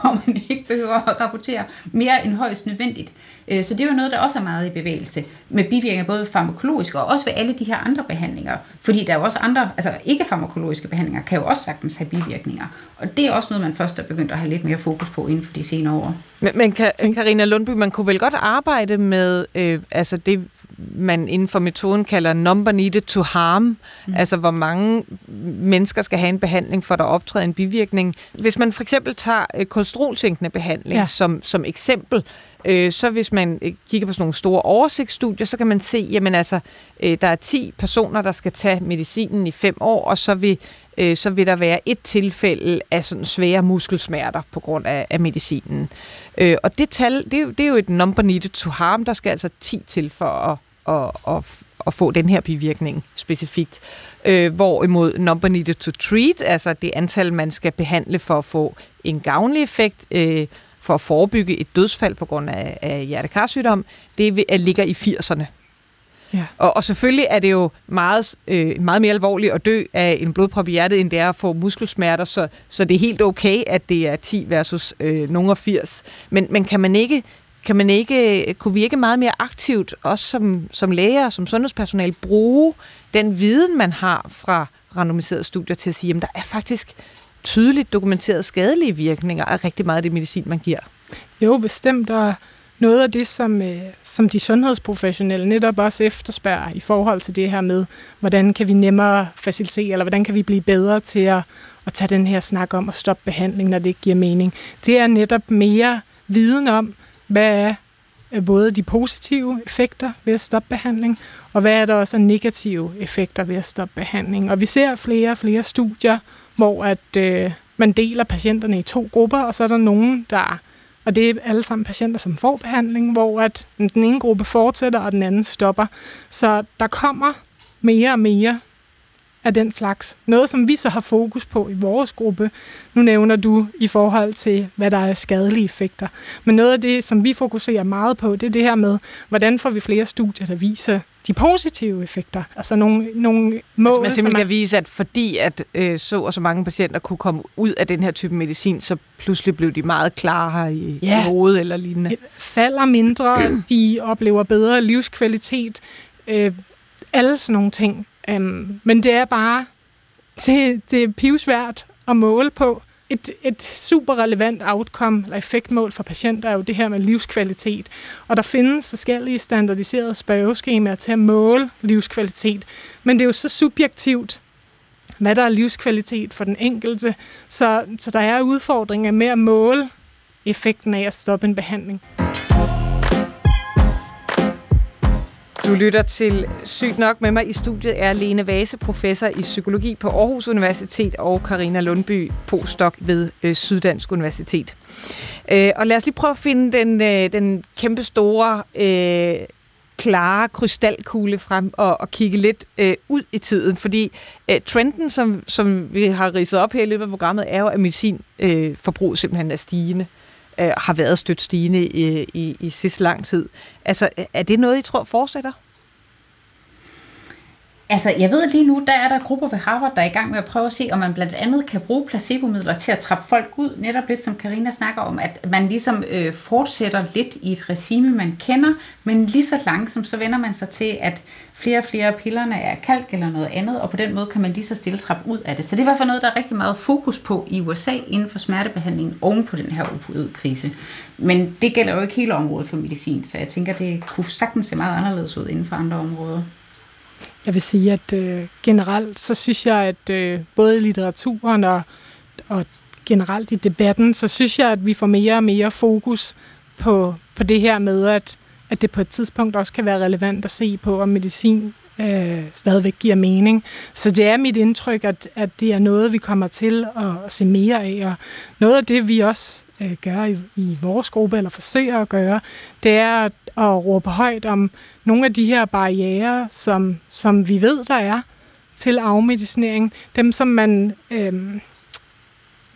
A: hvor man ikke behøver at rapportere mere end højst nødvendigt. Øh, så det er jo noget, der også er meget i bevægelse med bivirkninger, både farmakologiske og også ved alle de her andre behandlinger. Fordi der er jo også andre, altså ikke farmakologiske behandlinger, kan jo også sagtens have bivirkninger. Og det er også noget, man først er begyndt at have lidt mere fokus på inden for de senere år.
B: Men, men Karina Lundby, man kunne vel godt arbejde med øh, altså det, man inden for metoden kalder number needed to harm, mm. altså hvor mange mennesker skal have en behandling for at der optræder en bivirkning. Hvis man for eksempel tager øh, kolesterolsænkende behandling ja. som, som eksempel, øh, så hvis man øh, kigger på sådan nogle store oversigtsstudier, så kan man se, jamen altså, øh, der er 10 personer, der skal tage medicinen i 5 år, og så vil, øh, så vil der være et tilfælde af sådan svære muskelsmerter på grund af, af medicinen. Øh, og det tal, det er, jo, det er jo et number needed to harm, der skal altså 10 til for at, at, at, at få den her bivirkning specifikt. Øh, hvorimod number needed to treat, altså det antal, man skal behandle for at få en gavnlig effekt, øh, for at forebygge et dødsfald på grund af, af hjertekarsygdom, det ligger i 80'erne. Ja. Og, og selvfølgelig er det jo meget, øh, meget mere alvorligt at dø af en blodprop i hjertet, end det er at få muskelsmerter, så, så det er helt okay, at det er 10 versus øh, nogle af 80. Men, men kan man ikke kan man ikke, kunne vi ikke meget mere aktivt, også som, som læger og som sundhedspersonale, bruge den viden, man har fra randomiserede studier til at sige, at der er faktisk tydeligt dokumenteret skadelige virkninger af rigtig meget af det medicin, man giver?
C: Jo, bestemt, og noget af det, som, øh, som de sundhedsprofessionelle netop også efterspørger i forhold til det her med, hvordan kan vi nemmere facilitere, eller hvordan kan vi blive bedre til at, at tage den her snak om at stoppe behandling, når det ikke giver mening. Det er netop mere viden om, hvad er øh, både de positive effekter ved at stoppe behandling, og hvad er der også af negative effekter ved at stoppe behandling. Og vi ser flere og flere studier, hvor at øh, man deler patienterne i to grupper, og så er der nogen, der og det er alle sammen patienter, som får behandling, hvor at den ene gruppe fortsætter, og den anden stopper. Så der kommer mere og mere af den slags. Noget, som vi så har fokus på i vores gruppe. Nu nævner du i forhold til, hvad der er skadelige effekter. Men noget af det, som vi fokuserer meget på, det er det her med, hvordan får vi flere studier, der viser de positive effekter. Altså nogle, nogle mål, altså
B: man simpelthen kan vise, at fordi at øh, så og så mange patienter kunne komme ud af den her type medicin, så pludselig blev de meget klare i, ja. i hovedet eller lignende.
C: Falder mindre, de oplever bedre livskvalitet, øh, alle sådan nogle ting. Um, men det er bare, det, det er pivsvært at måle på. Et, et super relevant outcome eller effektmål for patienter er jo det her med livskvalitet. Og der findes forskellige standardiserede spørgeskemaer til at måle livskvalitet. Men det er jo så subjektivt, hvad der er livskvalitet for den enkelte. Så, så der er udfordringer med at måle effekten af at stoppe en behandling.
B: Du lytter til Sygt nok. Med mig i studiet er Lene Vase, professor i psykologi på Aarhus Universitet og Karina Lundby, postdoc ved øh, Syddansk Universitet. Øh, og lad os lige prøve at finde den, øh, den kæmpe store, øh, klare krystalkugle frem og, og kigge lidt øh, ud i tiden, fordi øh, trenden, som, som vi har ridset op her i løbet af programmet, er jo, at medicinforbruget øh, simpelthen er stigende øh, har været stødt stigende i, i, i sidste lang tid. Altså, er det noget, I tror fortsætter?
A: Altså, jeg ved lige nu, der er der grupper ved Harvard, der er i gang med at prøve at se, om man blandt andet kan bruge placebomidler til at trappe folk ud. Netop lidt som Karina snakker om, at man ligesom øh, fortsætter lidt i et regime, man kender, men lige så langsomt, så vender man sig til, at flere og flere af pillerne er kalk eller noget andet, og på den måde kan man lige så stille trappe ud af det. Så det er i hvert fald noget, der er rigtig meget fokus på i USA inden for smertebehandling oven på den her opioidkrise. Men det gælder jo ikke hele området for medicin, så jeg tænker, det kunne sagtens se meget anderledes ud inden for andre områder.
C: Jeg vil sige, at øh, generelt så synes jeg, at øh, både i litteraturen og, og generelt i debatten, så synes jeg, at vi får mere og mere fokus på, på det her med, at, at det på et tidspunkt også kan være relevant at se på, om medicin øh, stadigvæk giver mening. Så det er mit indtryk, at, at det er noget, vi kommer til at se mere af. Og noget af det, vi også øh, gør i, i vores gruppe, eller forsøger at gøre, det er at, at råbe højt om nogle af de her barriere, som, som vi ved, der er til afmedicinering. Dem, som man... Øh,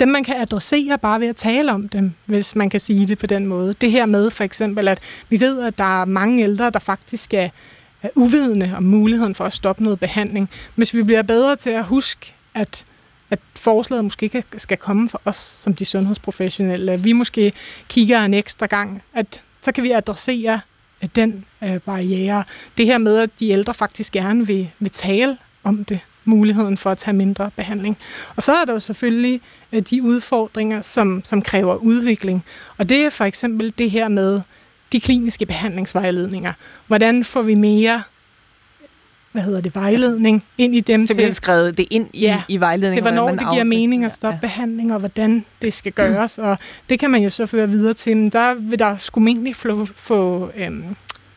C: dem, man kan adressere bare ved at tale om dem, hvis man kan sige det på den måde. Det her med for eksempel, at vi ved, at der er mange ældre, der faktisk er er uvidende om muligheden for at stoppe noget behandling. Hvis vi bliver bedre til at huske, at at forslaget måske ikke skal komme for os som de sundhedsprofessionelle. Vi måske kigger en ekstra gang, at så kan vi adressere øh, den øh, barriere. Det her med, at de ældre faktisk gerne vil, vil tale om det, muligheden for at tage mindre behandling. Og så er der jo selvfølgelig øh, de udfordringer, som, som kræver udvikling. Og det er for eksempel det her med, de kliniske behandlingsvejledninger. Hvordan får vi mere hvad hedder det, vejledning ind i dem
B: Simpelthen til, skrevet det ind i, ja, i vejledningen.
C: Til hvornår det giver mening at stoppe ja. behandling, og hvordan det skal gøres. Mm. Og det kan man jo så føre videre til. Men der vil der skulle egentlig få, få øhm,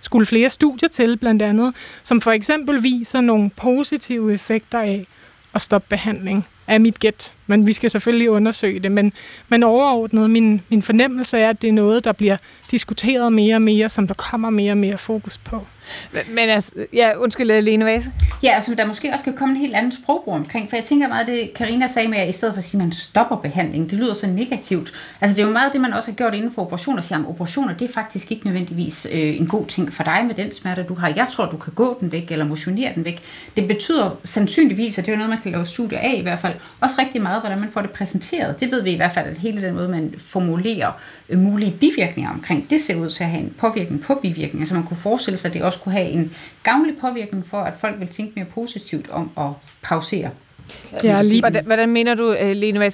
C: skulle flere studier til, blandt andet, som for eksempel viser nogle positive effekter af at stoppe behandling er mit gæt. Men vi skal selvfølgelig undersøge det. Men, men overordnet, min, min fornemmelse er, at det er noget, der bliver diskuteret mere og mere, som der kommer mere og mere fokus på.
B: Men altså, ja, undskyld, øh, Lene Vase.
A: Ja, altså der måske også kan komme en helt anden sprogbrug omkring, for jeg tænker meget det, Karina sagde med, at i stedet for at sige, at man stopper behandling, det lyder så negativt. Altså det er jo meget det, man også har gjort inden for operationer, at sige, at operationer, det er faktisk ikke nødvendigvis øh, en god ting for dig med den smerte, du har. Jeg tror, du kan gå den væk, eller motionere den væk. Det betyder sandsynligvis, at det er noget, man kan lave studier af i hvert fald, også rigtig meget, hvordan man får det præsenteret. Det ved vi i hvert fald, at hele den måde, man formulerer øh, mulige bivirkninger omkring, det ser ud til at have en påvirkning på bivirkninger, så man kunne forestille sig, at det også kunne have en gavnlig påvirkning for, at folk vil tænke mere positivt om at pausere.
B: Ja, lige. Hvordan, hvordan mener du, øh, Lene,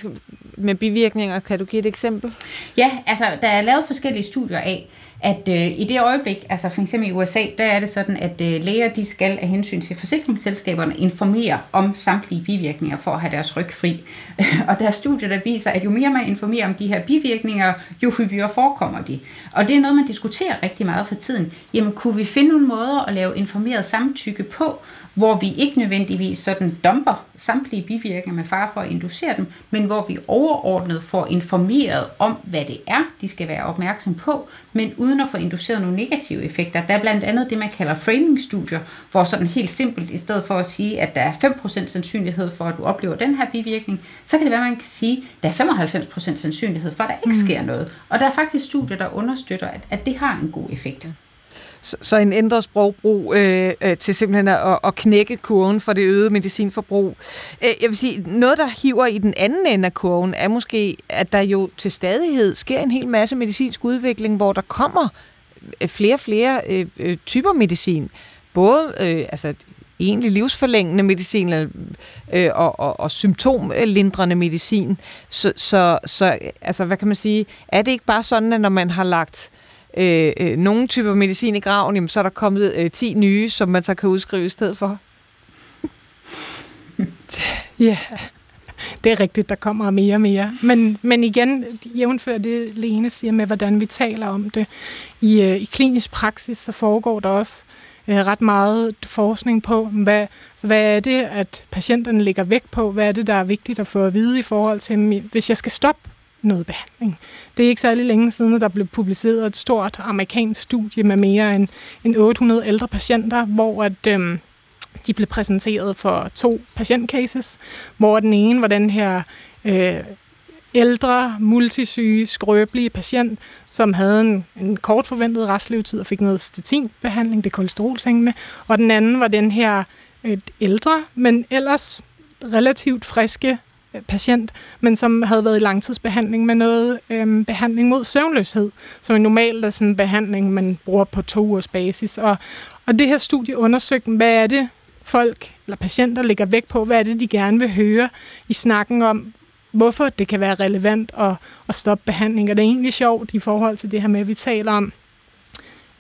B: med bivirkninger? Kan du give et eksempel?
A: Ja, altså der er lavet forskellige studier af, at øh, i det øjeblik, altså for eksempel i USA, der er det sådan, at øh, læger de skal af hensyn til forsikringsselskaberne informere om samtlige bivirkninger for at have deres ryg fri. og der er studier, der viser, at jo mere man informerer om de her bivirkninger, jo hyppigere forekommer de. Og det er noget, man diskuterer rigtig meget for tiden. Jamen, kunne vi finde nogle måder at lave informeret samtykke på, hvor vi ikke nødvendigvis sådan dumper samtlige bivirkninger med far for at inducere dem, men hvor vi overordnet får informeret om, hvad det er, de skal være opmærksom på, men uden at få induceret nogle negative effekter. Der er blandt andet det, man kalder framing-studier, hvor sådan helt simpelt, i stedet for at sige, at der er 5% sandsynlighed for, at du oplever den her bivirkning, så kan det være, at man kan sige, at der er 95% sandsynlighed for, at der ikke mm. sker noget. Og der er faktisk studier, der understøtter, at, at det har en god effekt.
B: Så, en ændret sprogbrug øh, øh, til simpelthen at, at knække kurven for det øgede medicinforbrug. Øh, jeg vil sige, noget, der hiver i den anden ende af kurven, er måske, at der jo til stadighed sker en hel masse medicinsk udvikling, hvor der kommer øh, flere og flere øh, øh, typer medicin. Både øh, altså, egentlig livsforlængende medicin øh, og, og, og symptomlindrende medicin. Så, så, så altså, hvad kan man sige? Er det ikke bare sådan, at når man har lagt øh, øh, nogle typer medicin i graven, jamen, så er der kommet øh, 10 nye, som man så kan udskrive i stedet for.
C: ja, det er rigtigt, der kommer mere og mere. Men, men igen, jævnfør det Lene siger med, hvordan vi taler om det. I, øh, i klinisk praksis, så foregår der også øh, ret meget forskning på, hvad, hvad er det, at patienterne lægger vægt på, hvad er det, der er vigtigt at få at vide i forhold til, hvis jeg skal stoppe noget behandling. Det er ikke særlig længe siden, at der blev publiceret et stort amerikansk studie med mere end, end 800 ældre patienter, hvor at, øhm, de blev præsenteret for to patientcases, hvor den ene var den her øh, ældre, multisyge, skrøbelige patient, som havde en, en kort forventet restlevetid og fik noget statinbehandling, det kolesterolsænkende, og den anden var den her et ældre, men ellers relativt friske Øh, patient, men som havde været i langtidsbehandling med noget øhm, behandling mod søvnløshed, som er normalt er sådan en behandling, man bruger på to ugers basis. Og, og det her studie undersøgte, hvad er det, folk eller patienter lægger vægt på, hvad er det, de gerne vil høre i snakken om, hvorfor det kan være relevant at, at stoppe behandling. Og det er egentlig sjovt i forhold til det her med, at vi taler om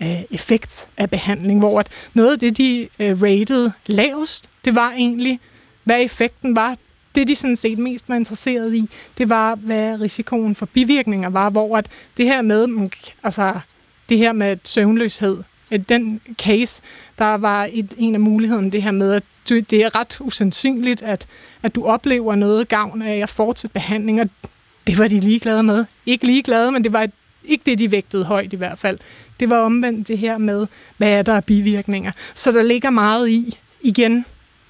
C: øh, effekt af behandling, hvor at noget af det, de øh, rated lavest, det var egentlig, hvad effekten var. Det, de sådan set mest var interesseret i, det var, hvad risikoen for bivirkninger var, hvor at det her med, mm, altså det her med søvnløshed, øh, den case, der var et, en af mulighederne det her med, at du, det er ret usandsynligt, at, at du oplever noget gavn af at fortsætte behandling, og det var de ligeglade med. Ikke ligeglade, men det var ikke det, de vægtede højt i hvert fald. Det var omvendt det her med, hvad er der af bivirkninger. Så der ligger meget i, igen,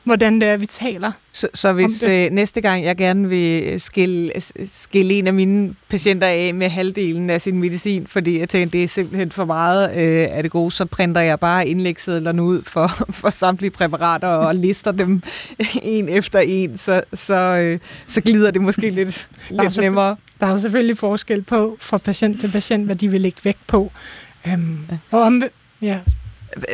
C: hvordan det er, vi taler.
B: Så, så hvis øh, næste gang jeg gerne vil skille, skille en af mine patienter af med halvdelen af sin medicin, fordi jeg tænker, det er simpelthen for meget øh, af det gode, så printer jeg bare indlægssedlerne ud for, for samtlige præparater og lister dem en efter en, så, så, øh, så glider det måske lidt, lidt nemmere.
C: Der er selvfølgelig forskel på fra patient til patient, hvad de vil lægge vægt på. Øhm, og om, ja,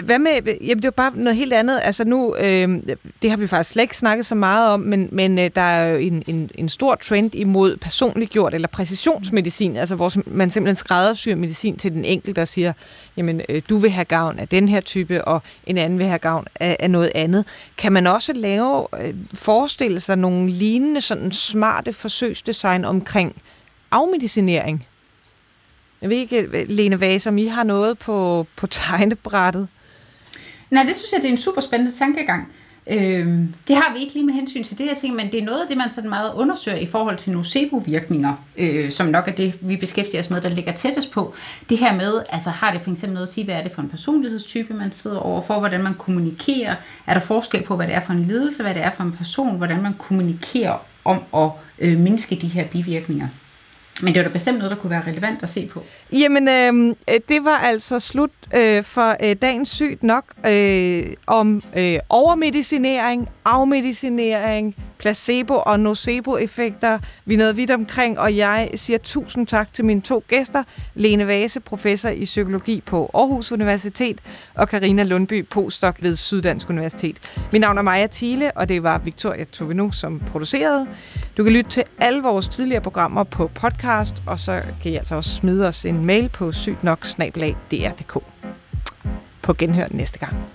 B: hvad med, jamen det er bare noget helt andet. Altså nu, øh, det har vi faktisk slet ikke snakket så meget om, men, men øh, der er jo en, en, en stor trend imod personliggjort eller præcisionsmedicin, altså hvor man simpelthen skræddersyr medicin til den enkelte og siger, jamen øh, du vil have gavn af den her type, og en anden vil have gavn af, af noget andet. Kan man også lave, øh, forestille sig nogle lignende sådan smarte forsøgsdesign omkring afmedicinering? Jeg ved ikke, øh, Lene Vase, om I har noget på, på tegnebrættet?
A: Nej, det synes jeg, det er en super spændende tankegang. Øhm, det har vi ikke lige med hensyn til det her ting, men det er noget af det, man sådan meget undersøger i forhold til nocebo-virkninger, øh, som nok er det, vi beskæftiger os med, der ligger tættest på. Det her med, altså har det for eksempel noget at sige, hvad er det for en personlighedstype, man sidder overfor, hvordan man kommunikerer, er der forskel på, hvad det er for en lidelse, hvad det er for en person, hvordan man kommunikerer om at øh, mindske de her bivirkninger. Men det var da bestemt noget, der kunne være relevant at se på.
B: Jamen, øhm, øh, det var altså slut øh, for øh, dagens sygt nok øh, om øh, overmedicinering, afmedicinering, placebo- og nocebo-effekter. Vi nåede vidt omkring, og jeg siger tusind tak til mine to gæster. Lene Vase, professor i psykologi på Aarhus Universitet, og Karina Lundby, postdoc ved Syddansk Universitet. Mit navn er Maja Thiele, og det var Victoria Tovino, som producerede. Du kan lytte til alle vores tidligere programmer på podcast, og så kan I altså også smide os en mail på sygtnok På genhør næste gang.